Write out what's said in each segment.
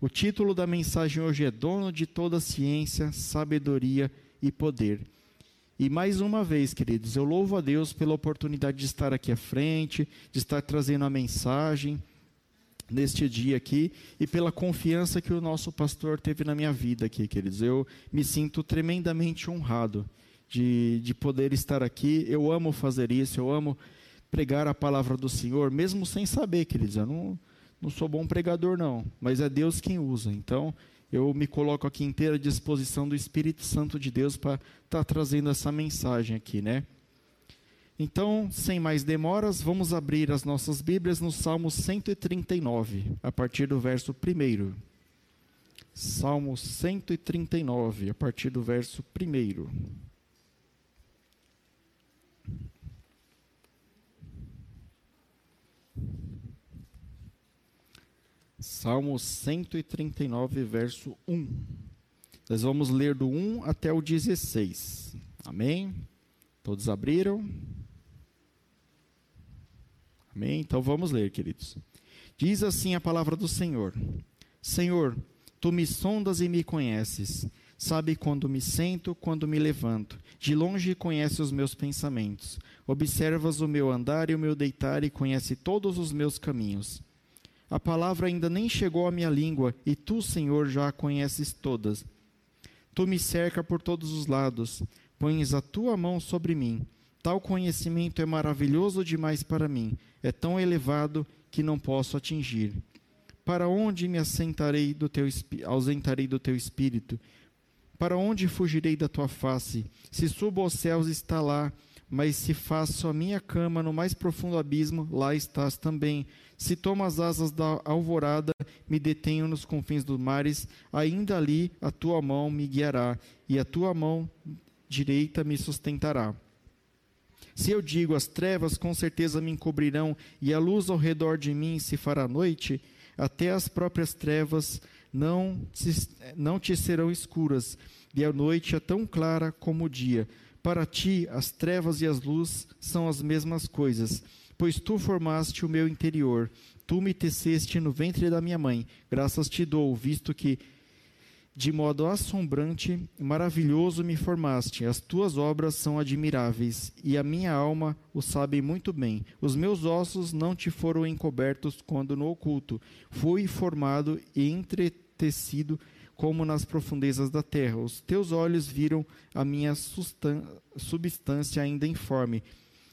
O título da mensagem hoje é Dono de toda ciência, sabedoria e poder. E mais uma vez, queridos, eu louvo a Deus pela oportunidade de estar aqui à frente, de estar trazendo a mensagem neste dia aqui e pela confiança que o nosso pastor teve na minha vida aqui, queridos. Eu me sinto tremendamente honrado de, de poder estar aqui. Eu amo fazer isso, eu amo pregar a palavra do Senhor, mesmo sem saber, queridos. Eu não, não sou bom pregador, não, mas é Deus quem usa. Então, eu me coloco aqui inteira à disposição do Espírito Santo de Deus para estar tá trazendo essa mensagem aqui, né? Então, sem mais demoras, vamos abrir as nossas Bíblias no Salmo 139, a partir do verso 1. Salmo 139, a partir do verso 1. Salmo 139, verso 1. Nós vamos ler do 1 até o 16. Amém? Todos abriram? Amém? Então vamos ler, queridos. Diz assim a palavra do Senhor: Senhor, tu me sondas e me conheces. Sabe quando me sento, quando me levanto. De longe conhece os meus pensamentos. Observas o meu andar e o meu deitar e conhece todos os meus caminhos. A palavra ainda nem chegou à minha língua e tu, Senhor, já a conheces todas. Tu me cerca por todos os lados. Pões a tua mão sobre mim. Tal conhecimento é maravilhoso demais para mim, é tão elevado que não posso atingir. Para onde me assentarei do teu ausentarei do teu espírito? Para onde fugirei da tua face? Se subo aos céus, está lá, mas se faço a minha cama no mais profundo abismo, lá estás também. Se tomo as asas da alvorada, me detenho nos confins dos mares, ainda ali a tua mão me guiará, e a tua mão direita me sustentará. Se eu digo as trevas com certeza me encobrirão e a luz ao redor de mim se fará noite, até as próprias trevas não não te serão escuras, e a noite é tão clara como o dia. Para ti, as trevas e as luzes são as mesmas coisas, pois tu formaste o meu interior, tu me teceste no ventre da minha mãe. Graças te dou, visto que de modo assombrante e maravilhoso me formaste. As tuas obras são admiráveis, e a minha alma o sabe muito bem. Os meus ossos não te foram encobertos quando no oculto. Fui formado e entretecido como nas profundezas da terra. Os teus olhos viram a minha substância ainda informe.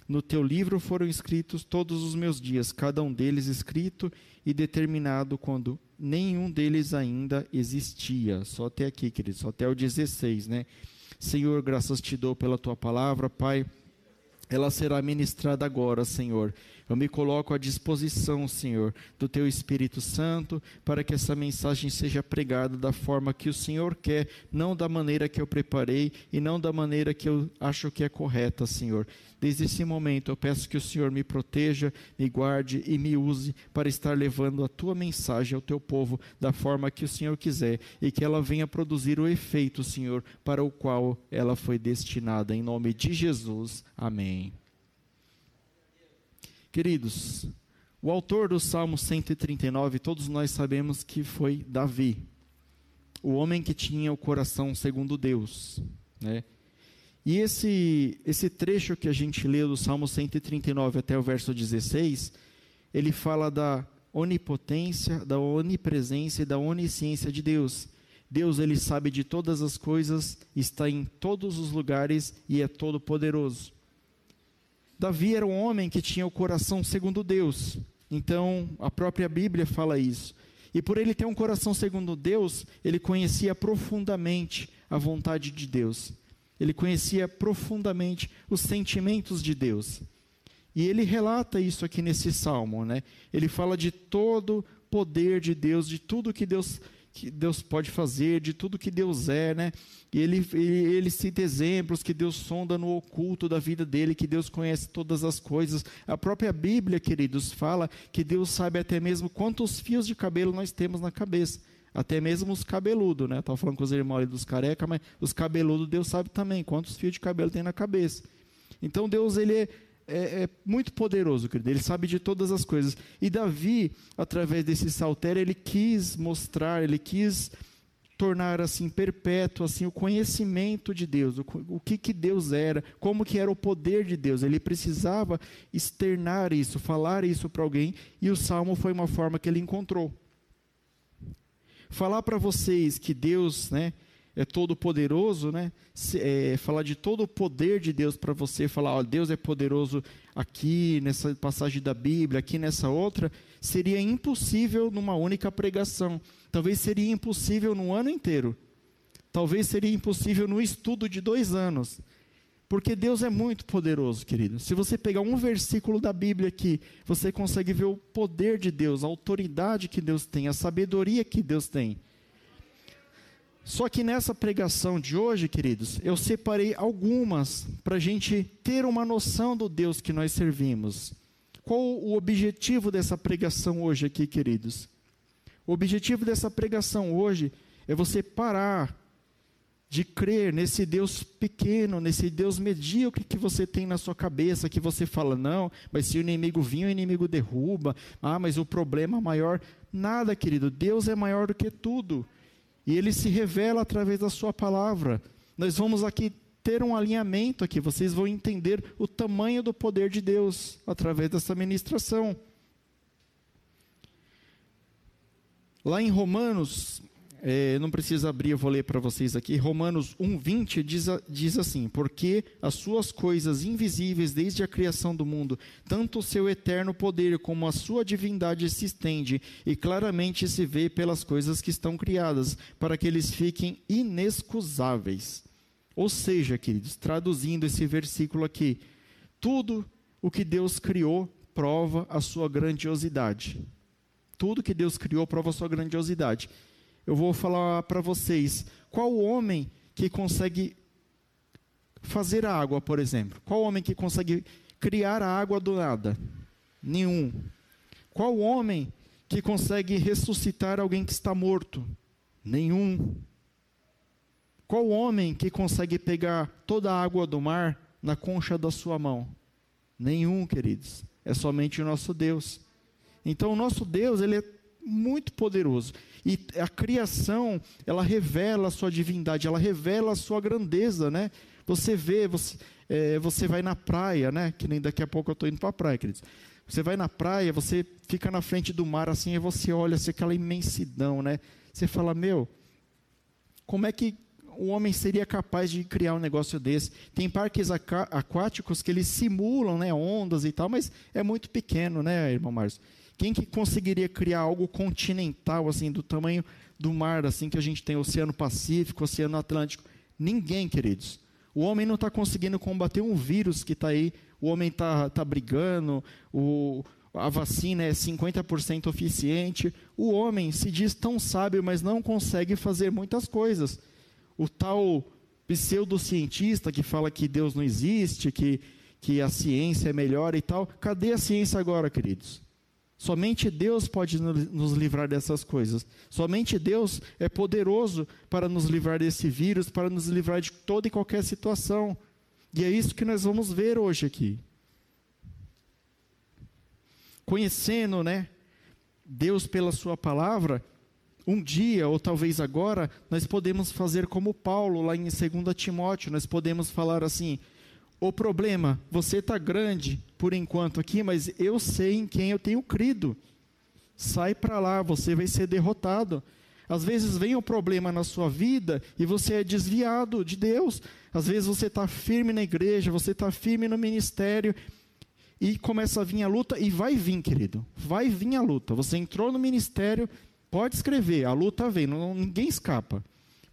No teu livro foram escritos todos os meus dias, cada um deles escrito e determinado quando nenhum deles ainda existia. Só até aqui, queridos, só até o 16, né? Senhor, graças te dou pela tua palavra, Pai ela será ministrada agora, Senhor. Eu me coloco à disposição, Senhor, do Teu Espírito Santo, para que essa mensagem seja pregada da forma que o Senhor quer, não da maneira que eu preparei e não da maneira que eu acho que é correta, Senhor. Desde esse momento, eu peço que o Senhor me proteja, me guarde e me use para estar levando a Tua mensagem ao Teu povo da forma que o Senhor quiser e que ela venha produzir o efeito, Senhor, para o qual ela foi destinada. Em nome de Jesus. Amém. Queridos, o autor do Salmo 139, todos nós sabemos que foi Davi, o homem que tinha o coração segundo Deus, né? E esse esse trecho que a gente leu do Salmo 139 até o verso 16, ele fala da onipotência, da onipresença e da onisciência de Deus. Deus ele sabe de todas as coisas, está em todos os lugares e é todo poderoso. Davi era um homem que tinha o coração segundo Deus. Então, a própria Bíblia fala isso. E por ele ter um coração segundo Deus, ele conhecia profundamente a vontade de Deus. Ele conhecia profundamente os sentimentos de Deus. E ele relata isso aqui nesse salmo, né? Ele fala de todo poder de Deus, de tudo que Deus que Deus pode fazer, de tudo que Deus é, né? E ele, ele, ele cita exemplos que Deus sonda no oculto da vida dele, que Deus conhece todas as coisas. A própria Bíblia, queridos, fala que Deus sabe até mesmo quantos fios de cabelo nós temos na cabeça. Até mesmo os cabeludos, né? Estava falando com os irmãos ali dos careca, mas os cabeludos Deus sabe também quantos fios de cabelo tem na cabeça. Então Deus ele é é, é, muito poderoso, querido. Ele sabe de todas as coisas. E Davi, através desse saltério, ele quis mostrar, ele quis tornar assim perpétuo assim o conhecimento de Deus, o, o que que Deus era, como que era o poder de Deus. Ele precisava externar isso, falar isso para alguém, e o salmo foi uma forma que ele encontrou. Falar para vocês que Deus, né, é todo poderoso, né? É, falar de todo o poder de Deus para você, falar, ó, Deus é poderoso aqui nessa passagem da Bíblia, aqui nessa outra, seria impossível numa única pregação. Talvez seria impossível no ano inteiro. Talvez seria impossível no estudo de dois anos. Porque Deus é muito poderoso, querido. Se você pegar um versículo da Bíblia aqui, você consegue ver o poder de Deus, a autoridade que Deus tem, a sabedoria que Deus tem. Só que nessa pregação de hoje, queridos, eu separei algumas para a gente ter uma noção do Deus que nós servimos. Qual o objetivo dessa pregação hoje aqui, queridos? O objetivo dessa pregação hoje é você parar de crer nesse Deus pequeno, nesse Deus medíocre que você tem na sua cabeça, que você fala, não, mas se o inimigo vir, o inimigo derruba, ah, mas o problema maior. Nada, querido, Deus é maior do que tudo. E ele se revela através da sua palavra. Nós vamos aqui ter um alinhamento aqui, vocês vão entender o tamanho do poder de Deus através dessa ministração. Lá em Romanos, é, não precisa abrir, eu vou ler para vocês aqui. Romanos 1,20 diz, diz assim: Porque as suas coisas invisíveis desde a criação do mundo, tanto o seu eterno poder como a sua divindade se estende, e claramente se vê pelas coisas que estão criadas, para que eles fiquem inexcusáveis. Ou seja, queridos, traduzindo esse versículo aqui, tudo o que Deus criou prova a sua grandiosidade. Tudo que Deus criou prova a sua grandiosidade eu vou falar para vocês: qual homem que consegue fazer a água, por exemplo? Qual homem que consegue criar a água do nada? Nenhum. Qual homem que consegue ressuscitar alguém que está morto? Nenhum. Qual homem que consegue pegar toda a água do mar na concha da sua mão? Nenhum, queridos. É somente o nosso Deus. Então, o nosso Deus, ele é muito poderoso. E a criação, ela revela a sua divindade, ela revela a sua grandeza, né? Você vê, você, é, você vai na praia, né? Que nem daqui a pouco eu estou indo para a praia, queridos. Você vai na praia, você fica na frente do mar assim, e você olha assim, aquela imensidão, né? Você fala, meu, como é que o homem seria capaz de criar um negócio desse? Tem parques aquáticos que eles simulam, né, ondas e tal, mas é muito pequeno, né, irmão Márcio? Quem que conseguiria criar algo continental, assim, do tamanho do mar, assim, que a gente tem Oceano Pacífico, Oceano Atlântico? Ninguém, queridos. O homem não está conseguindo combater um vírus que está aí, o homem está tá brigando, o, a vacina é 50% eficiente. O homem se diz tão sábio, mas não consegue fazer muitas coisas. O tal pseudocientista que fala que Deus não existe, que, que a ciência é melhor e tal, cadê a ciência agora, queridos? Somente Deus pode nos livrar dessas coisas. Somente Deus é poderoso para nos livrar desse vírus, para nos livrar de toda e qualquer situação. E é isso que nós vamos ver hoje aqui. Conhecendo, né, Deus pela sua palavra, um dia ou talvez agora, nós podemos fazer como Paulo lá em 2 Timóteo, nós podemos falar assim: o problema, você está grande por enquanto aqui, mas eu sei em quem eu tenho crido. Sai para lá, você vai ser derrotado. Às vezes vem o um problema na sua vida e você é desviado de Deus. Às vezes você está firme na igreja, você está firme no ministério e começa a vir a luta e vai vir, querido. Vai vir a luta. Você entrou no ministério, pode escrever, a luta vem, ninguém escapa.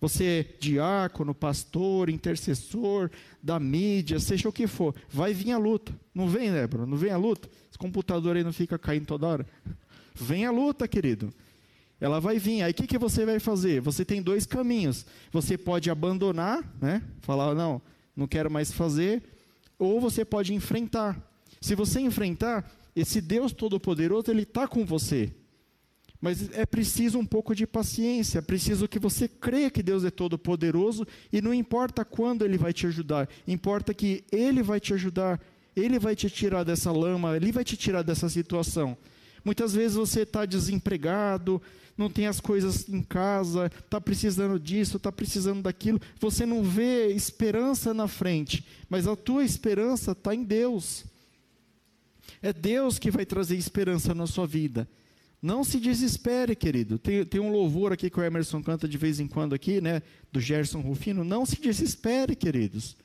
Você é diácono, pastor, intercessor da mídia, seja o que for, vai vir a luta. Não vem, Débora? Não vem a luta? Esse computador aí não fica caindo toda hora? Vem a luta, querido. Ela vai vir. Aí o que, que você vai fazer? Você tem dois caminhos. Você pode abandonar, né? Falar, não, não quero mais fazer. Ou você pode enfrentar. Se você enfrentar, esse Deus Todo-Poderoso, Ele está com você. Mas é preciso um pouco de paciência, é preciso que você creia que Deus é todo poderoso e não importa quando ele vai te ajudar, importa que ele vai te ajudar Ele vai te tirar dessa lama, Ele vai te tirar dessa situação. Muitas vezes você está desempregado, não tem as coisas em casa, está precisando disso, está precisando daquilo. Você não vê esperança na frente, mas a tua esperança está em Deus. É Deus que vai trazer esperança na sua vida. Não se desespere, querido. Tem, tem um louvor aqui que o Emerson canta de vez em quando aqui, né? Do Gerson Rufino. Não se desespere, queridos.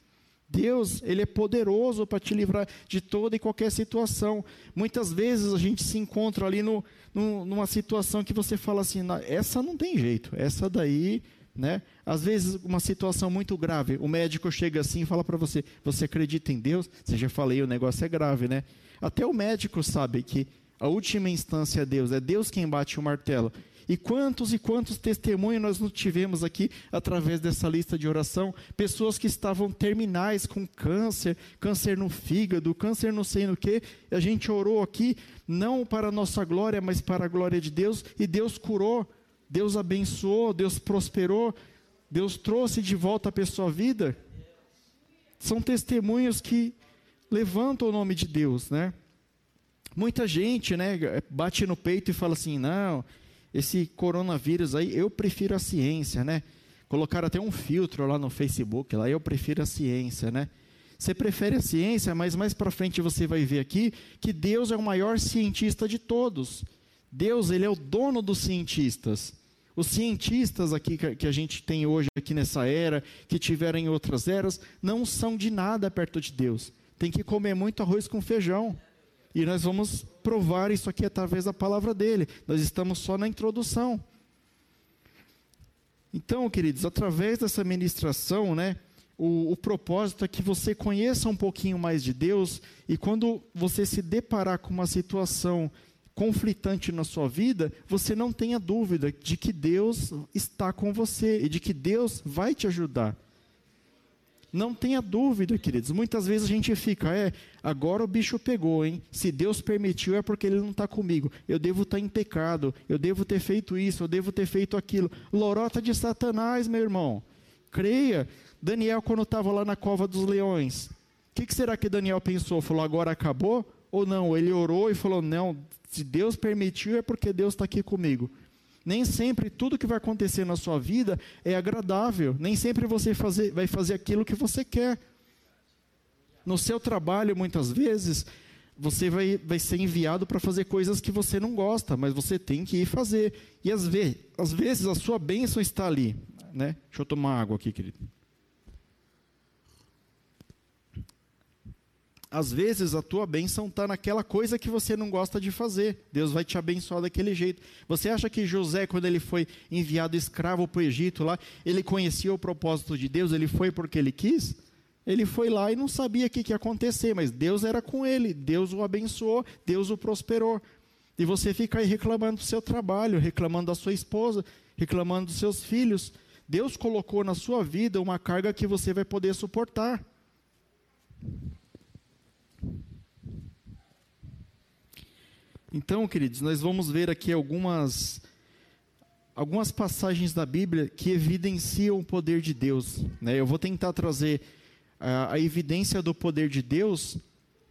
Deus, Ele é poderoso para te livrar de toda e qualquer situação. Muitas vezes a gente se encontra ali no, no, numa situação que você fala assim, essa não tem jeito, essa daí, né? Às vezes uma situação muito grave, o médico chega assim e fala para você, você acredita em Deus? Você já falei, o negócio é grave, né? Até o médico sabe que a última instância é Deus, é Deus quem bate o martelo. E quantos e quantos testemunhos nós não tivemos aqui através dessa lista de oração? Pessoas que estavam terminais com câncer, câncer no fígado, câncer não sei no que. A gente orou aqui, não para a nossa glória, mas para a glória de Deus, e Deus curou, Deus abençoou, Deus prosperou, Deus trouxe de volta a pessoa à vida. São testemunhos que levantam o nome de Deus, né? Muita gente, né, bate no peito e fala assim: não, esse coronavírus aí, eu prefiro a ciência, né? Colocaram até um filtro lá no Facebook, lá eu prefiro a ciência, né? Você prefere a ciência, mas mais para frente você vai ver aqui que Deus é o maior cientista de todos. Deus, ele é o dono dos cientistas. Os cientistas aqui que a gente tem hoje aqui nessa era, que tiveram em outras eras, não são de nada perto de Deus. Tem que comer muito arroz com feijão. E nós vamos provar isso aqui através da palavra dele. Nós estamos só na introdução. Então, queridos, através dessa ministração, né, o, o, propósito é que você conheça um pouquinho mais de Deus e quando você se deparar com uma situação conflitante na sua vida, você não tenha dúvida de que Deus está com você e de que Deus vai te ajudar. Não tenha dúvida, queridos. Muitas vezes a gente fica, é, agora o bicho pegou, hein? Se Deus permitiu é porque Ele não está comigo. Eu devo estar tá em pecado. Eu devo ter feito isso. Eu devo ter feito aquilo. Lorota de Satanás, meu irmão. Creia. Daniel, quando estava lá na cova dos leões, o que, que será que Daniel pensou? Falou, agora acabou? Ou não? Ele orou e falou, não, se Deus permitiu é porque Deus está aqui comigo. Nem sempre tudo que vai acontecer na sua vida é agradável. Nem sempre você fazer, vai fazer aquilo que você quer. No seu trabalho, muitas vezes, você vai, vai ser enviado para fazer coisas que você não gosta, mas você tem que ir fazer. E às vezes, às vezes a sua bênção está ali. Né? Deixa eu tomar água aqui, querido. Às vezes a tua bênção está naquela coisa que você não gosta de fazer. Deus vai te abençoar daquele jeito. Você acha que José, quando ele foi enviado escravo para o Egito lá, ele conhecia o propósito de Deus? Ele foi porque ele quis? Ele foi lá e não sabia o que, que ia acontecer, mas Deus era com ele, Deus o abençoou, Deus o prosperou. E você fica aí reclamando do seu trabalho, reclamando da sua esposa, reclamando dos seus filhos. Deus colocou na sua vida uma carga que você vai poder suportar. Então, queridos, nós vamos ver aqui algumas algumas passagens da Bíblia que evidenciam o poder de Deus. Né? Eu vou tentar trazer a, a evidência do poder de Deus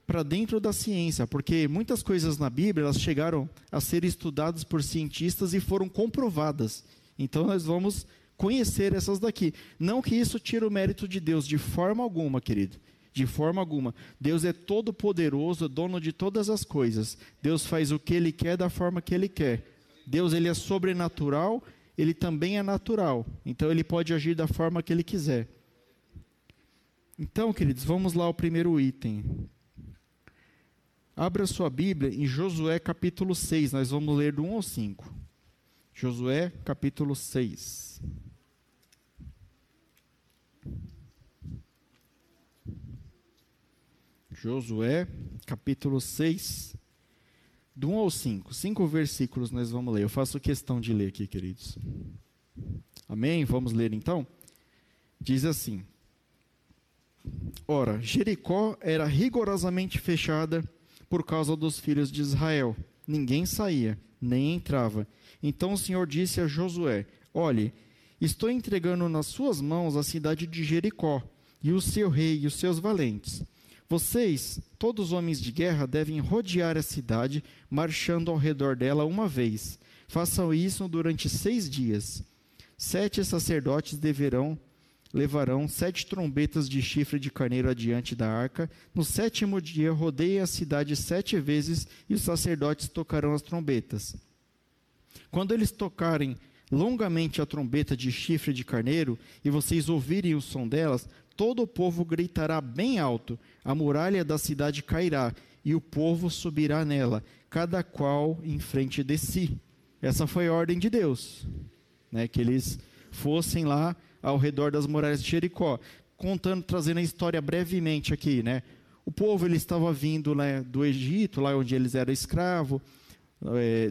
para dentro da ciência, porque muitas coisas na Bíblia elas chegaram a ser estudadas por cientistas e foram comprovadas. Então nós vamos conhecer essas daqui. Não que isso tire o mérito de Deus de forma alguma, querido de forma alguma. Deus é todo poderoso, dono de todas as coisas. Deus faz o que ele quer da forma que ele quer. Deus ele é sobrenatural, ele também é natural. Então ele pode agir da forma que ele quiser. Então, queridos, vamos lá ao primeiro item. Abra sua Bíblia em Josué capítulo 6, nós vamos ler do 1 ao 5. Josué capítulo 6. Josué, capítulo 6, do 1 ao 5. Cinco versículos nós vamos ler. Eu faço questão de ler aqui, queridos. Amém? Vamos ler então? Diz assim: Ora, Jericó era rigorosamente fechada por causa dos filhos de Israel. Ninguém saía, nem entrava. Então o Senhor disse a Josué: Olhe, estou entregando nas suas mãos a cidade de Jericó, e o seu rei e os seus valentes. Vocês, todos os homens de guerra, devem rodear a cidade, marchando ao redor dela uma vez. Façam isso durante seis dias. Sete sacerdotes deverão levarão sete trombetas de chifre de carneiro adiante da arca. No sétimo dia, rodeiem a cidade sete vezes e os sacerdotes tocarão as trombetas. Quando eles tocarem longamente a trombeta de chifre de carneiro e vocês ouvirem o som delas, todo o povo gritará bem alto, a muralha da cidade cairá e o povo subirá nela, cada qual em frente de si. Essa foi a ordem de Deus, né, que eles fossem lá ao redor das muralhas de Jericó, contando, trazendo a história brevemente aqui, né? O povo ele estava vindo né, do Egito, lá onde eles eram escravos,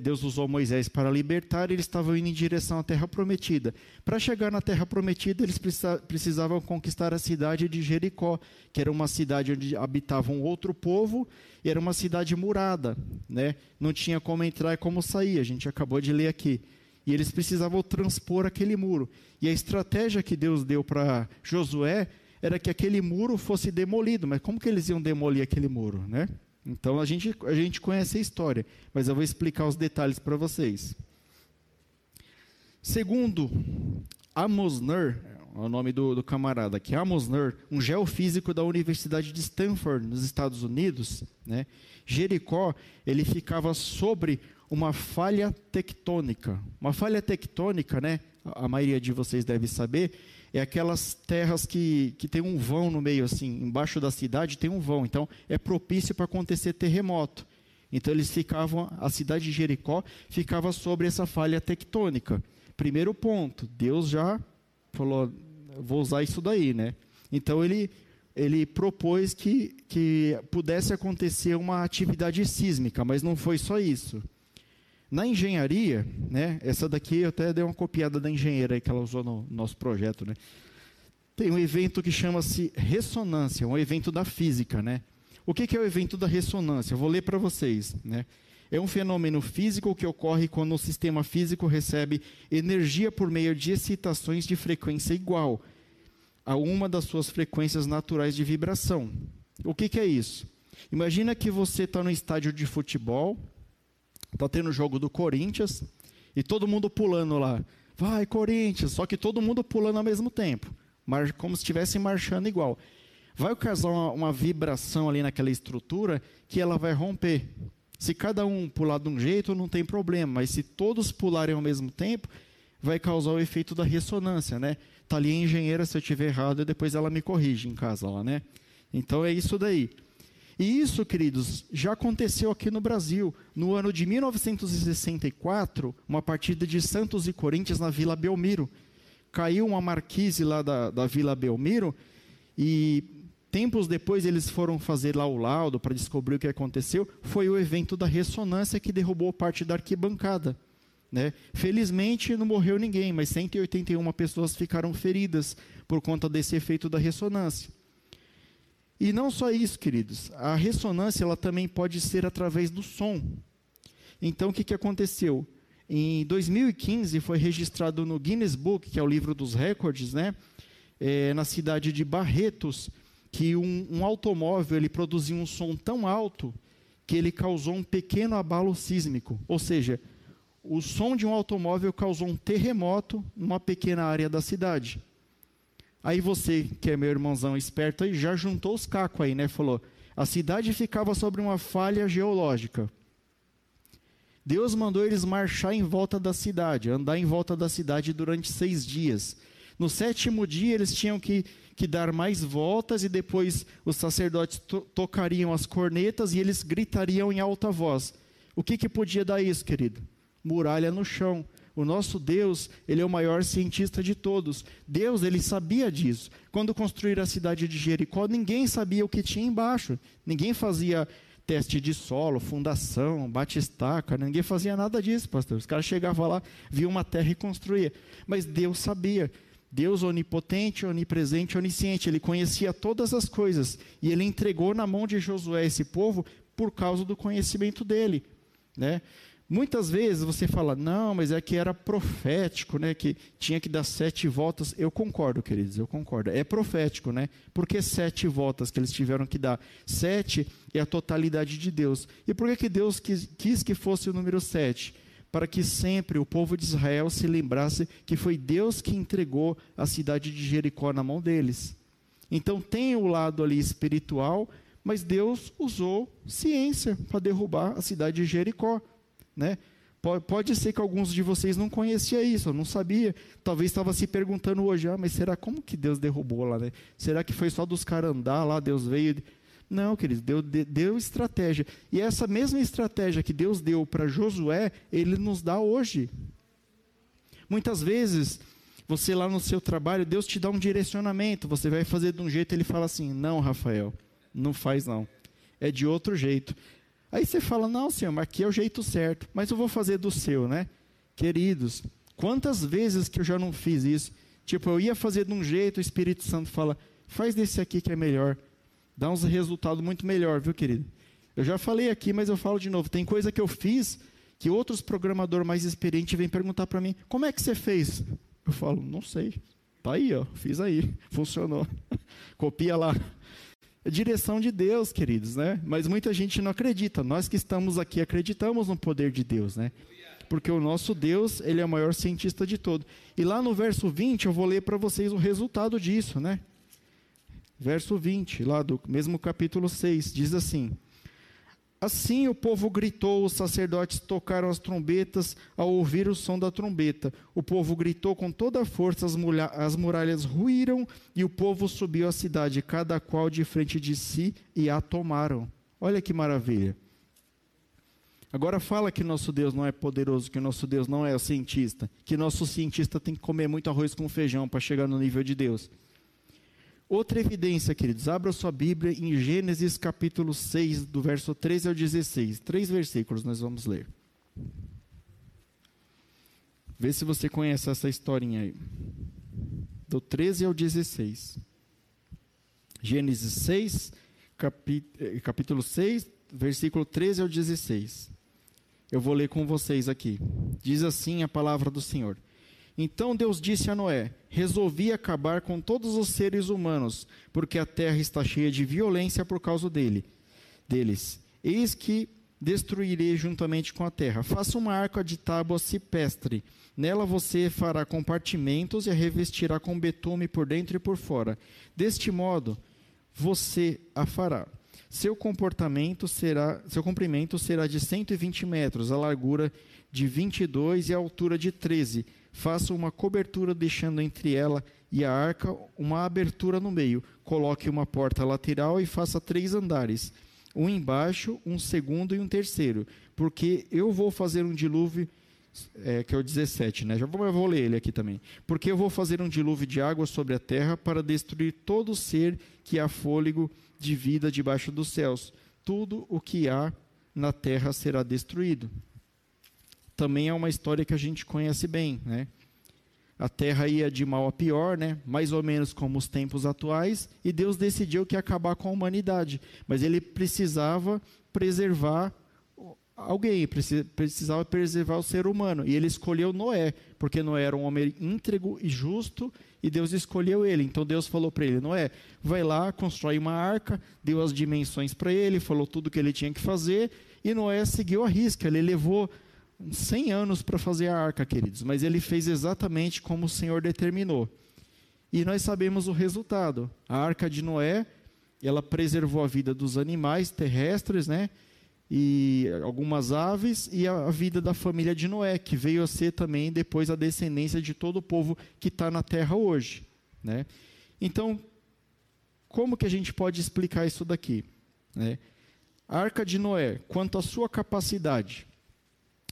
Deus usou Moisés para libertar, eles estavam indo em direção à terra prometida. Para chegar na terra prometida, eles precisavam conquistar a cidade de Jericó, que era uma cidade onde habitava um outro povo, e era uma cidade murada, né? não tinha como entrar e como sair, a gente acabou de ler aqui. E eles precisavam transpor aquele muro. E a estratégia que Deus deu para Josué era que aquele muro fosse demolido. Mas como que eles iam demolir aquele muro, né? Então a gente, a gente conhece a história, mas eu vou explicar os detalhes para vocês. Segundo Amos Nur, é o nome do, do camarada aqui, Amos Nur, um geofísico da Universidade de Stanford, nos Estados Unidos, né? Jericó, ele ficava sobre uma falha tectônica. Uma falha tectônica, né? A maioria de vocês deve saber, é aquelas terras que, que tem um vão no meio, assim, embaixo da cidade tem um vão. Então, é propício para acontecer terremoto. Então, eles ficavam, a cidade de Jericó ficava sobre essa falha tectônica. Primeiro ponto, Deus já falou, vou usar isso daí, né? Então, ele, ele propôs que, que pudesse acontecer uma atividade sísmica, mas não foi só isso. Na engenharia, né, essa daqui eu até dei uma copiada da engenheira que ela usou no nosso projeto, né? Tem um evento que chama-se ressonância, um evento da física, né? O que, que é o evento da ressonância? Eu vou ler para vocês, né? É um fenômeno físico que ocorre quando o sistema físico recebe energia por meio de excitações de frequência igual a uma das suas frequências naturais de vibração. O que, que é isso? Imagina que você está no estádio de futebol, Está tendo o jogo do Corinthians e todo mundo pulando lá. Vai, Corinthians! Só que todo mundo pulando ao mesmo tempo, como se estivessem marchando igual. Vai causar uma, uma vibração ali naquela estrutura que ela vai romper. Se cada um pular de um jeito, não tem problema, mas se todos pularem ao mesmo tempo, vai causar o efeito da ressonância, né? Tá ali a engenheira, se eu estiver errado, depois ela me corrige em casa lá, né? Então é isso daí. E isso, queridos, já aconteceu aqui no Brasil. No ano de 1964, uma partida de Santos e Corinthians na Vila Belmiro. Caiu uma marquise lá da, da Vila Belmiro e tempos depois eles foram fazer lá o laudo para descobrir o que aconteceu. Foi o evento da ressonância que derrubou parte da arquibancada. Né? Felizmente não morreu ninguém, mas 181 pessoas ficaram feridas por conta desse efeito da ressonância. E não só isso, queridos, a ressonância ela também pode ser através do som. Então, o que, que aconteceu? Em 2015 foi registrado no Guinness Book, que é o livro dos recordes, né? É, na cidade de Barretos, que um, um automóvel ele produziu um som tão alto que ele causou um pequeno abalo sísmico. Ou seja, o som de um automóvel causou um terremoto numa pequena área da cidade. Aí você, que é meu irmãozão esperto aí, já juntou os cacos aí, né? Falou: a cidade ficava sobre uma falha geológica. Deus mandou eles marchar em volta da cidade, andar em volta da cidade durante seis dias. No sétimo dia, eles tinham que, que dar mais voltas e depois os sacerdotes to tocariam as cornetas e eles gritariam em alta voz. O que, que podia dar isso, querido? Muralha no chão. O nosso Deus, ele é o maior cientista de todos. Deus, ele sabia disso. Quando construíram a cidade de Jericó, ninguém sabia o que tinha embaixo. Ninguém fazia teste de solo, fundação, batistaca, ninguém fazia nada disso, pastor. Os caras chegavam lá, viam uma terra e construía. Mas Deus sabia. Deus onipotente, onipresente, onisciente, ele conhecia todas as coisas e ele entregou na mão de Josué esse povo por causa do conhecimento dele, né? Muitas vezes você fala, não, mas é que era profético, né? Que tinha que dar sete voltas. Eu concordo, queridos, eu concordo. É profético, né? Por que sete voltas que eles tiveram que dar? Sete é a totalidade de Deus. E por que, que Deus quis, quis que fosse o número sete? Para que sempre o povo de Israel se lembrasse que foi Deus que entregou a cidade de Jericó na mão deles. Então tem o lado ali espiritual, mas Deus usou ciência para derrubar a cidade de Jericó. Né? Pode ser que alguns de vocês não conheciam isso, não sabia. Talvez estava se perguntando hoje, ah, mas será como que Deus derrubou lá? Né? Será que foi só dos caras andar lá, Deus veio? Não, queridos, deu, deu estratégia. E essa mesma estratégia que Deus deu para Josué, Ele nos dá hoje. Muitas vezes, você lá no seu trabalho, Deus te dá um direcionamento, você vai fazer de um jeito, Ele fala assim: não, Rafael, não faz não. É de outro jeito. Aí você fala, não, senhor, mas aqui é o jeito certo, mas eu vou fazer do seu, né? Queridos, quantas vezes que eu já não fiz isso? Tipo, eu ia fazer de um jeito, o Espírito Santo fala, faz desse aqui que é melhor. Dá uns resultados muito melhor, viu, querido? Eu já falei aqui, mas eu falo de novo. Tem coisa que eu fiz que outros programadores mais experientes vêm perguntar para mim, como é que você fez? Eu falo, não sei. Tá aí, ó, fiz aí, funcionou. Copia lá. Direção de Deus, queridos, né? Mas muita gente não acredita. Nós que estamos aqui acreditamos no poder de Deus, né? Porque o nosso Deus, ele é o maior cientista de todo. E lá no verso 20, eu vou ler para vocês o resultado disso, né? Verso 20, lá do mesmo capítulo 6, diz assim: Assim o povo gritou, os sacerdotes tocaram as trombetas ao ouvir o som da trombeta. O povo gritou com toda a força, as muralhas ruíram e o povo subiu à cidade, cada qual de frente de si, e a tomaram. Olha que maravilha. Agora fala que nosso Deus não é poderoso, que nosso Deus não é cientista, que nosso cientista tem que comer muito arroz com feijão para chegar no nível de Deus. Outra evidência, queridos, abra sua Bíblia em Gênesis capítulo 6, do verso 13 ao 16. Três versículos nós vamos ler. Vê se você conhece essa historinha aí. Do 13 ao 16. Gênesis 6, eh, capítulo 6, versículo 13 ao 16. Eu vou ler com vocês aqui. Diz assim a palavra do Senhor. Então Deus disse a Noé: Resolvi acabar com todos os seres humanos, porque a terra está cheia de violência por causa dele, deles. Eis que destruirei juntamente com a terra. Faça uma arca de tábua cipestre. Nela você fará compartimentos e a revestirá com betume por dentro e por fora. Deste modo, você a fará. Seu comportamento será, seu comprimento será de 120 metros, a largura de 22 e a altura de 13 faça uma cobertura deixando entre ela e a arca uma abertura no meio. Coloque uma porta lateral e faça três andares, um embaixo, um segundo e um terceiro, porque eu vou fazer um dilúvio é, que é o 17, né? Já vou, eu vou ler ele aqui também. Porque eu vou fazer um dilúvio de água sobre a terra para destruir todo ser que há fôlego de vida debaixo dos céus. Tudo o que há na terra será destruído também é uma história que a gente conhece bem, né? A terra ia de mal a pior, né? Mais ou menos como os tempos atuais, e Deus decidiu que ia acabar com a humanidade, mas ele precisava preservar alguém, precisava preservar o ser humano, e ele escolheu Noé, porque Noé era um homem íntegro e justo, e Deus escolheu ele. Então Deus falou para ele: Noé, vai lá, constrói uma arca, deu as dimensões para ele, falou tudo o que ele tinha que fazer, e Noé seguiu a risca. Ele levou 100 anos para fazer a arca, queridos, mas ele fez exatamente como o Senhor determinou. E nós sabemos o resultado. A arca de Noé, ela preservou a vida dos animais terrestres, né? E algumas aves e a vida da família de Noé, que veio a ser também depois a descendência de todo o povo que está na terra hoje, né? Então, como que a gente pode explicar isso daqui? Né? A arca de Noé, quanto à sua capacidade,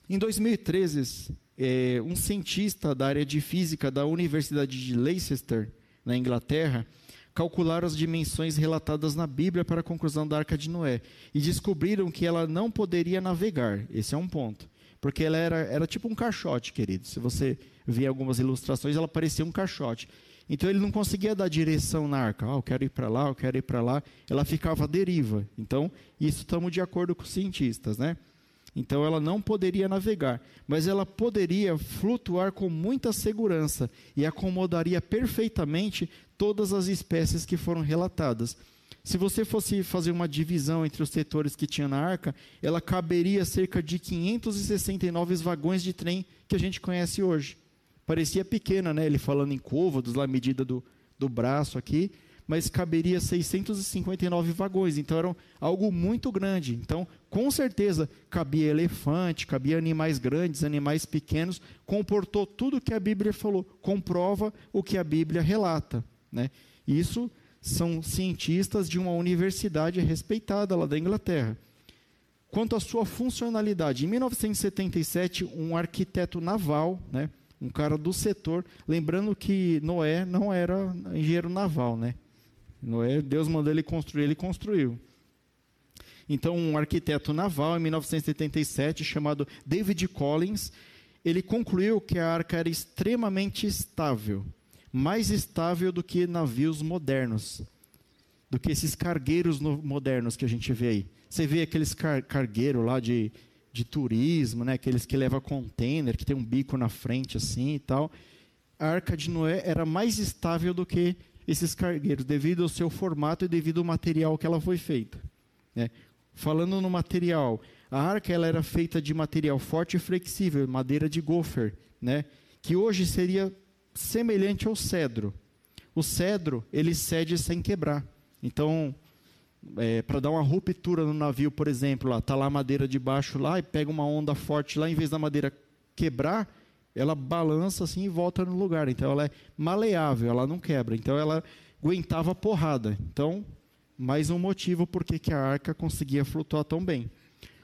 em 2013, é, um cientista da área de física da Universidade de Leicester, na Inglaterra, calcularam as dimensões relatadas na Bíblia para a conclusão da Arca de Noé e descobriram que ela não poderia navegar. Esse é um ponto. Porque ela era, era tipo um caixote, querido. Se você ver algumas ilustrações, ela parecia um caixote. Então ele não conseguia dar direção na arca. Ah, eu quero ir para lá, eu quero ir para lá. Ela ficava à deriva. Então, isso estamos de acordo com os cientistas, né? Então ela não poderia navegar, mas ela poderia flutuar com muita segurança e acomodaria perfeitamente todas as espécies que foram relatadas. Se você fosse fazer uma divisão entre os setores que tinha na arca, ela caberia cerca de 569 vagões de trem que a gente conhece hoje. Parecia pequena, né? Ele falando em côvados, lá a medida do, do braço aqui, mas caberia 659 vagões, então era algo muito grande. Então, com certeza, cabia elefante, cabia animais grandes, animais pequenos, comportou tudo o que a Bíblia falou, comprova o que a Bíblia relata. Né? Isso são cientistas de uma universidade respeitada lá da Inglaterra. Quanto à sua funcionalidade, em 1977, um arquiteto naval, né, um cara do setor, lembrando que Noé não era engenheiro naval, né? Noé, Deus mandou ele construir, ele construiu. Então, um arquiteto naval, em 1977, chamado David Collins, ele concluiu que a arca era extremamente estável, mais estável do que navios modernos, do que esses cargueiros modernos que a gente vê aí. Você vê aqueles car cargueiros lá de, de turismo, né? aqueles que levam container, que tem um bico na frente assim e tal. A arca de Noé era mais estável do que esses cargueiros, devido ao seu formato e devido ao material que ela foi feita. Né? Falando no material, a arca ela era feita de material forte e flexível, madeira de gopher, né? que hoje seria semelhante ao cedro. O cedro, ele cede sem quebrar. Então, é, para dar uma ruptura no navio, por exemplo, lá tá lá a madeira de baixo lá e pega uma onda forte lá, em vez da madeira quebrar, ela balança assim e volta no lugar. Então ela é maleável, ela não quebra. Então ela aguentava porrada. Então, mais um motivo por que a arca conseguia flutuar tão bem.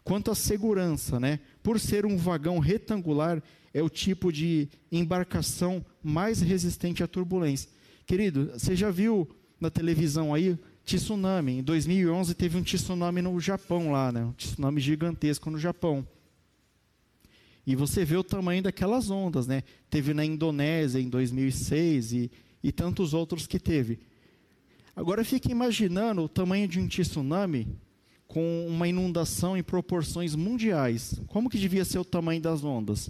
Quanto à segurança, né? Por ser um vagão retangular, é o tipo de embarcação mais resistente à turbulência. Querido, você já viu na televisão aí tsunami? Em 2011 teve um tsunami no Japão lá, né? Um tsunami gigantesco no Japão. E você vê o tamanho daquelas ondas, né? Teve na Indonésia em 2006 e, e tantos outros que teve. Agora fique imaginando o tamanho de um tsunami com uma inundação em proporções mundiais. Como que devia ser o tamanho das ondas?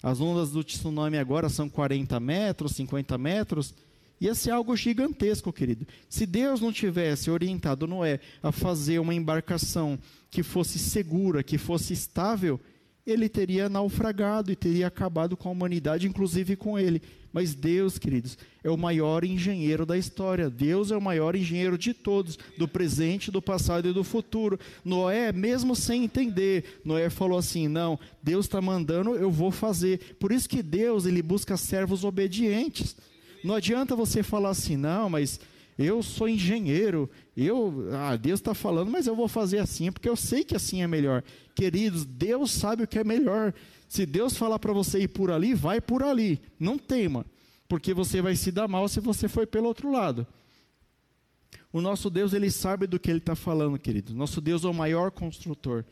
As ondas do tsunami agora são 40 metros, 50 metros. Ia ser algo gigantesco, querido. Se Deus não tivesse orientado Noé a fazer uma embarcação que fosse segura, que fosse estável, ele teria naufragado e teria acabado com a humanidade, inclusive com ele. Mas Deus, queridos, é o maior engenheiro da história. Deus é o maior engenheiro de todos, do presente, do passado e do futuro. Noé, mesmo sem entender, Noé falou assim: não, Deus está mandando, eu vou fazer. Por isso que Deus ele busca servos obedientes. Não adianta você falar assim, não, mas eu sou engenheiro, eu, ah, Deus está falando, mas eu vou fazer assim, porque eu sei que assim é melhor. Queridos, Deus sabe o que é melhor. Se Deus falar para você ir por ali, vai por ali. Não tema, porque você vai se dar mal se você for pelo outro lado. O nosso Deus, ele sabe do que ele está falando, querido. Nosso Deus é o maior construtor.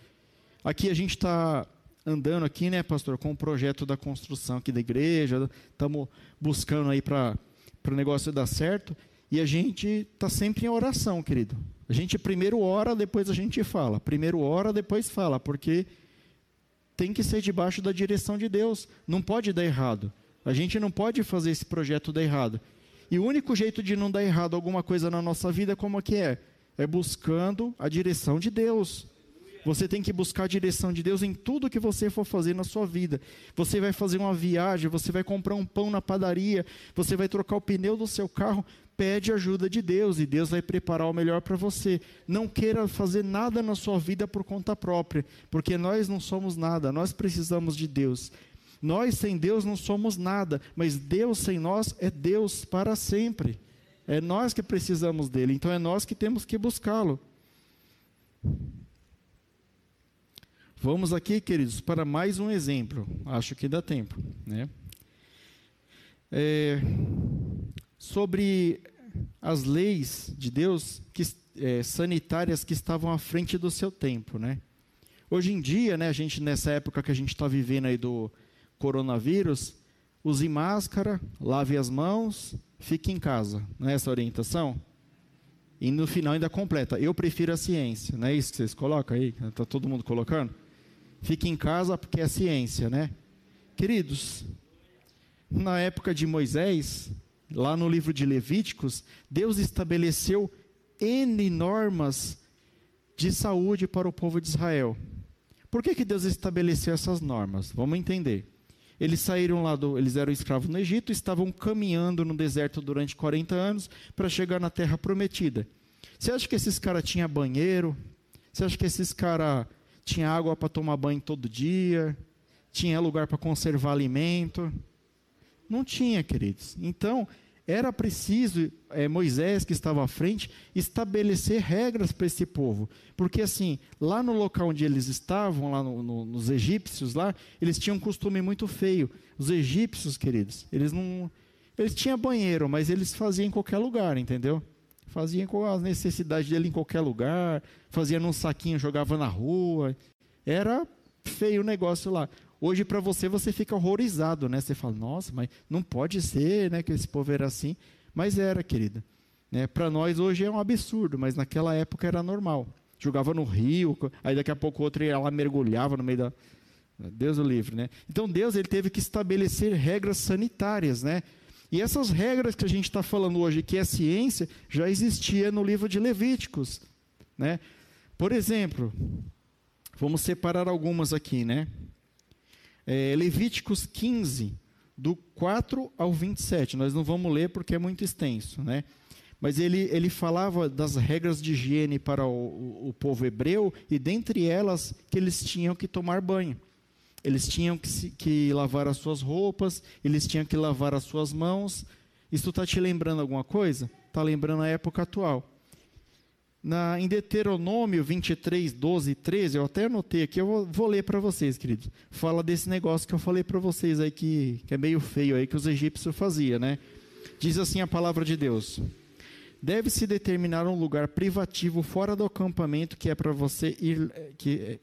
Aqui a gente está andando aqui, né, pastor, com o projeto da construção aqui da igreja. Estamos buscando aí para o negócio dar certo. E a gente está sempre em oração, querido. A gente primeiro ora, depois a gente fala. Primeiro ora, depois fala, porque tem que ser debaixo da direção de Deus. Não pode dar errado. A gente não pode fazer esse projeto dar errado. E o único jeito de não dar errado alguma coisa na nossa vida, como é que é? É buscando a direção de Deus. Você tem que buscar a direção de Deus em tudo que você for fazer na sua vida. Você vai fazer uma viagem, você vai comprar um pão na padaria, você vai trocar o pneu do seu carro pede ajuda de Deus e Deus vai preparar o melhor para você. Não queira fazer nada na sua vida por conta própria, porque nós não somos nada, nós precisamos de Deus. Nós sem Deus não somos nada, mas Deus sem nós é Deus para sempre. É nós que precisamos dele, então é nós que temos que buscá-lo. Vamos aqui, queridos, para mais um exemplo. Acho que dá tempo, né? É, sobre as leis de Deus que, é, sanitárias que estavam à frente do seu tempo, né? Hoje em dia, né, a gente nessa época que a gente está vivendo aí do coronavírus, use máscara, lave as mãos, fique em casa, não é essa a orientação? E no final ainda completa. Eu prefiro a ciência, não é isso que vocês colocam aí? Está todo mundo colocando? fica em casa porque é ciência, né? Queridos, na época de Moisés, lá no livro de Levíticos, Deus estabeleceu N normas de saúde para o povo de Israel. Por que, que Deus estabeleceu essas normas? Vamos entender. Eles saíram lá do. Eles eram escravos no Egito, estavam caminhando no deserto durante 40 anos para chegar na terra prometida. Você acha que esses caras tinham banheiro? Você acha que esses caras tinham água para tomar banho todo dia? Tinha lugar para conservar alimento? Não tinha, queridos. Então, era preciso é, Moisés, que estava à frente, estabelecer regras para esse povo. Porque, assim, lá no local onde eles estavam, lá no, no, nos egípcios, lá, eles tinham um costume muito feio. Os egípcios, queridos, eles não. Eles tinham banheiro, mas eles faziam em qualquer lugar, entendeu? Faziam com as necessidades dele em qualquer lugar, fazia num saquinho, jogava na rua. Era feio o negócio lá. Hoje, para você, você fica horrorizado, né? Você fala, nossa, mas não pode ser, né? Que esse povo era assim. Mas era, querida. Né? Para nós, hoje é um absurdo, mas naquela época era normal. Jogava no rio, aí daqui a pouco outro ia lá, mergulhava no meio da. Deus o livre, né? Então, Deus ele teve que estabelecer regras sanitárias, né? E essas regras que a gente está falando hoje, que é ciência, já existia no livro de Levíticos, né? Por exemplo, vamos separar algumas aqui, né? É, Levíticos 15, do 4 ao 27. Nós não vamos ler porque é muito extenso, né? Mas ele, ele falava das regras de higiene para o, o, povo hebreu e dentre elas que eles tinham que tomar banho. Eles tinham que, se, que lavar as suas roupas, eles tinham que lavar as suas mãos. Isso está te lembrando alguma coisa? Está lembrando a época atual. Na, em Deuteronômio 23, 12 e 13, eu até anotei aqui, eu vou, vou ler para vocês, queridos. Fala desse negócio que eu falei para vocês aí, que, que é meio feio aí, que os egípcios faziam, né? Diz assim a palavra de Deus. Deve-se determinar um lugar privativo fora do acampamento que é para você ir, que,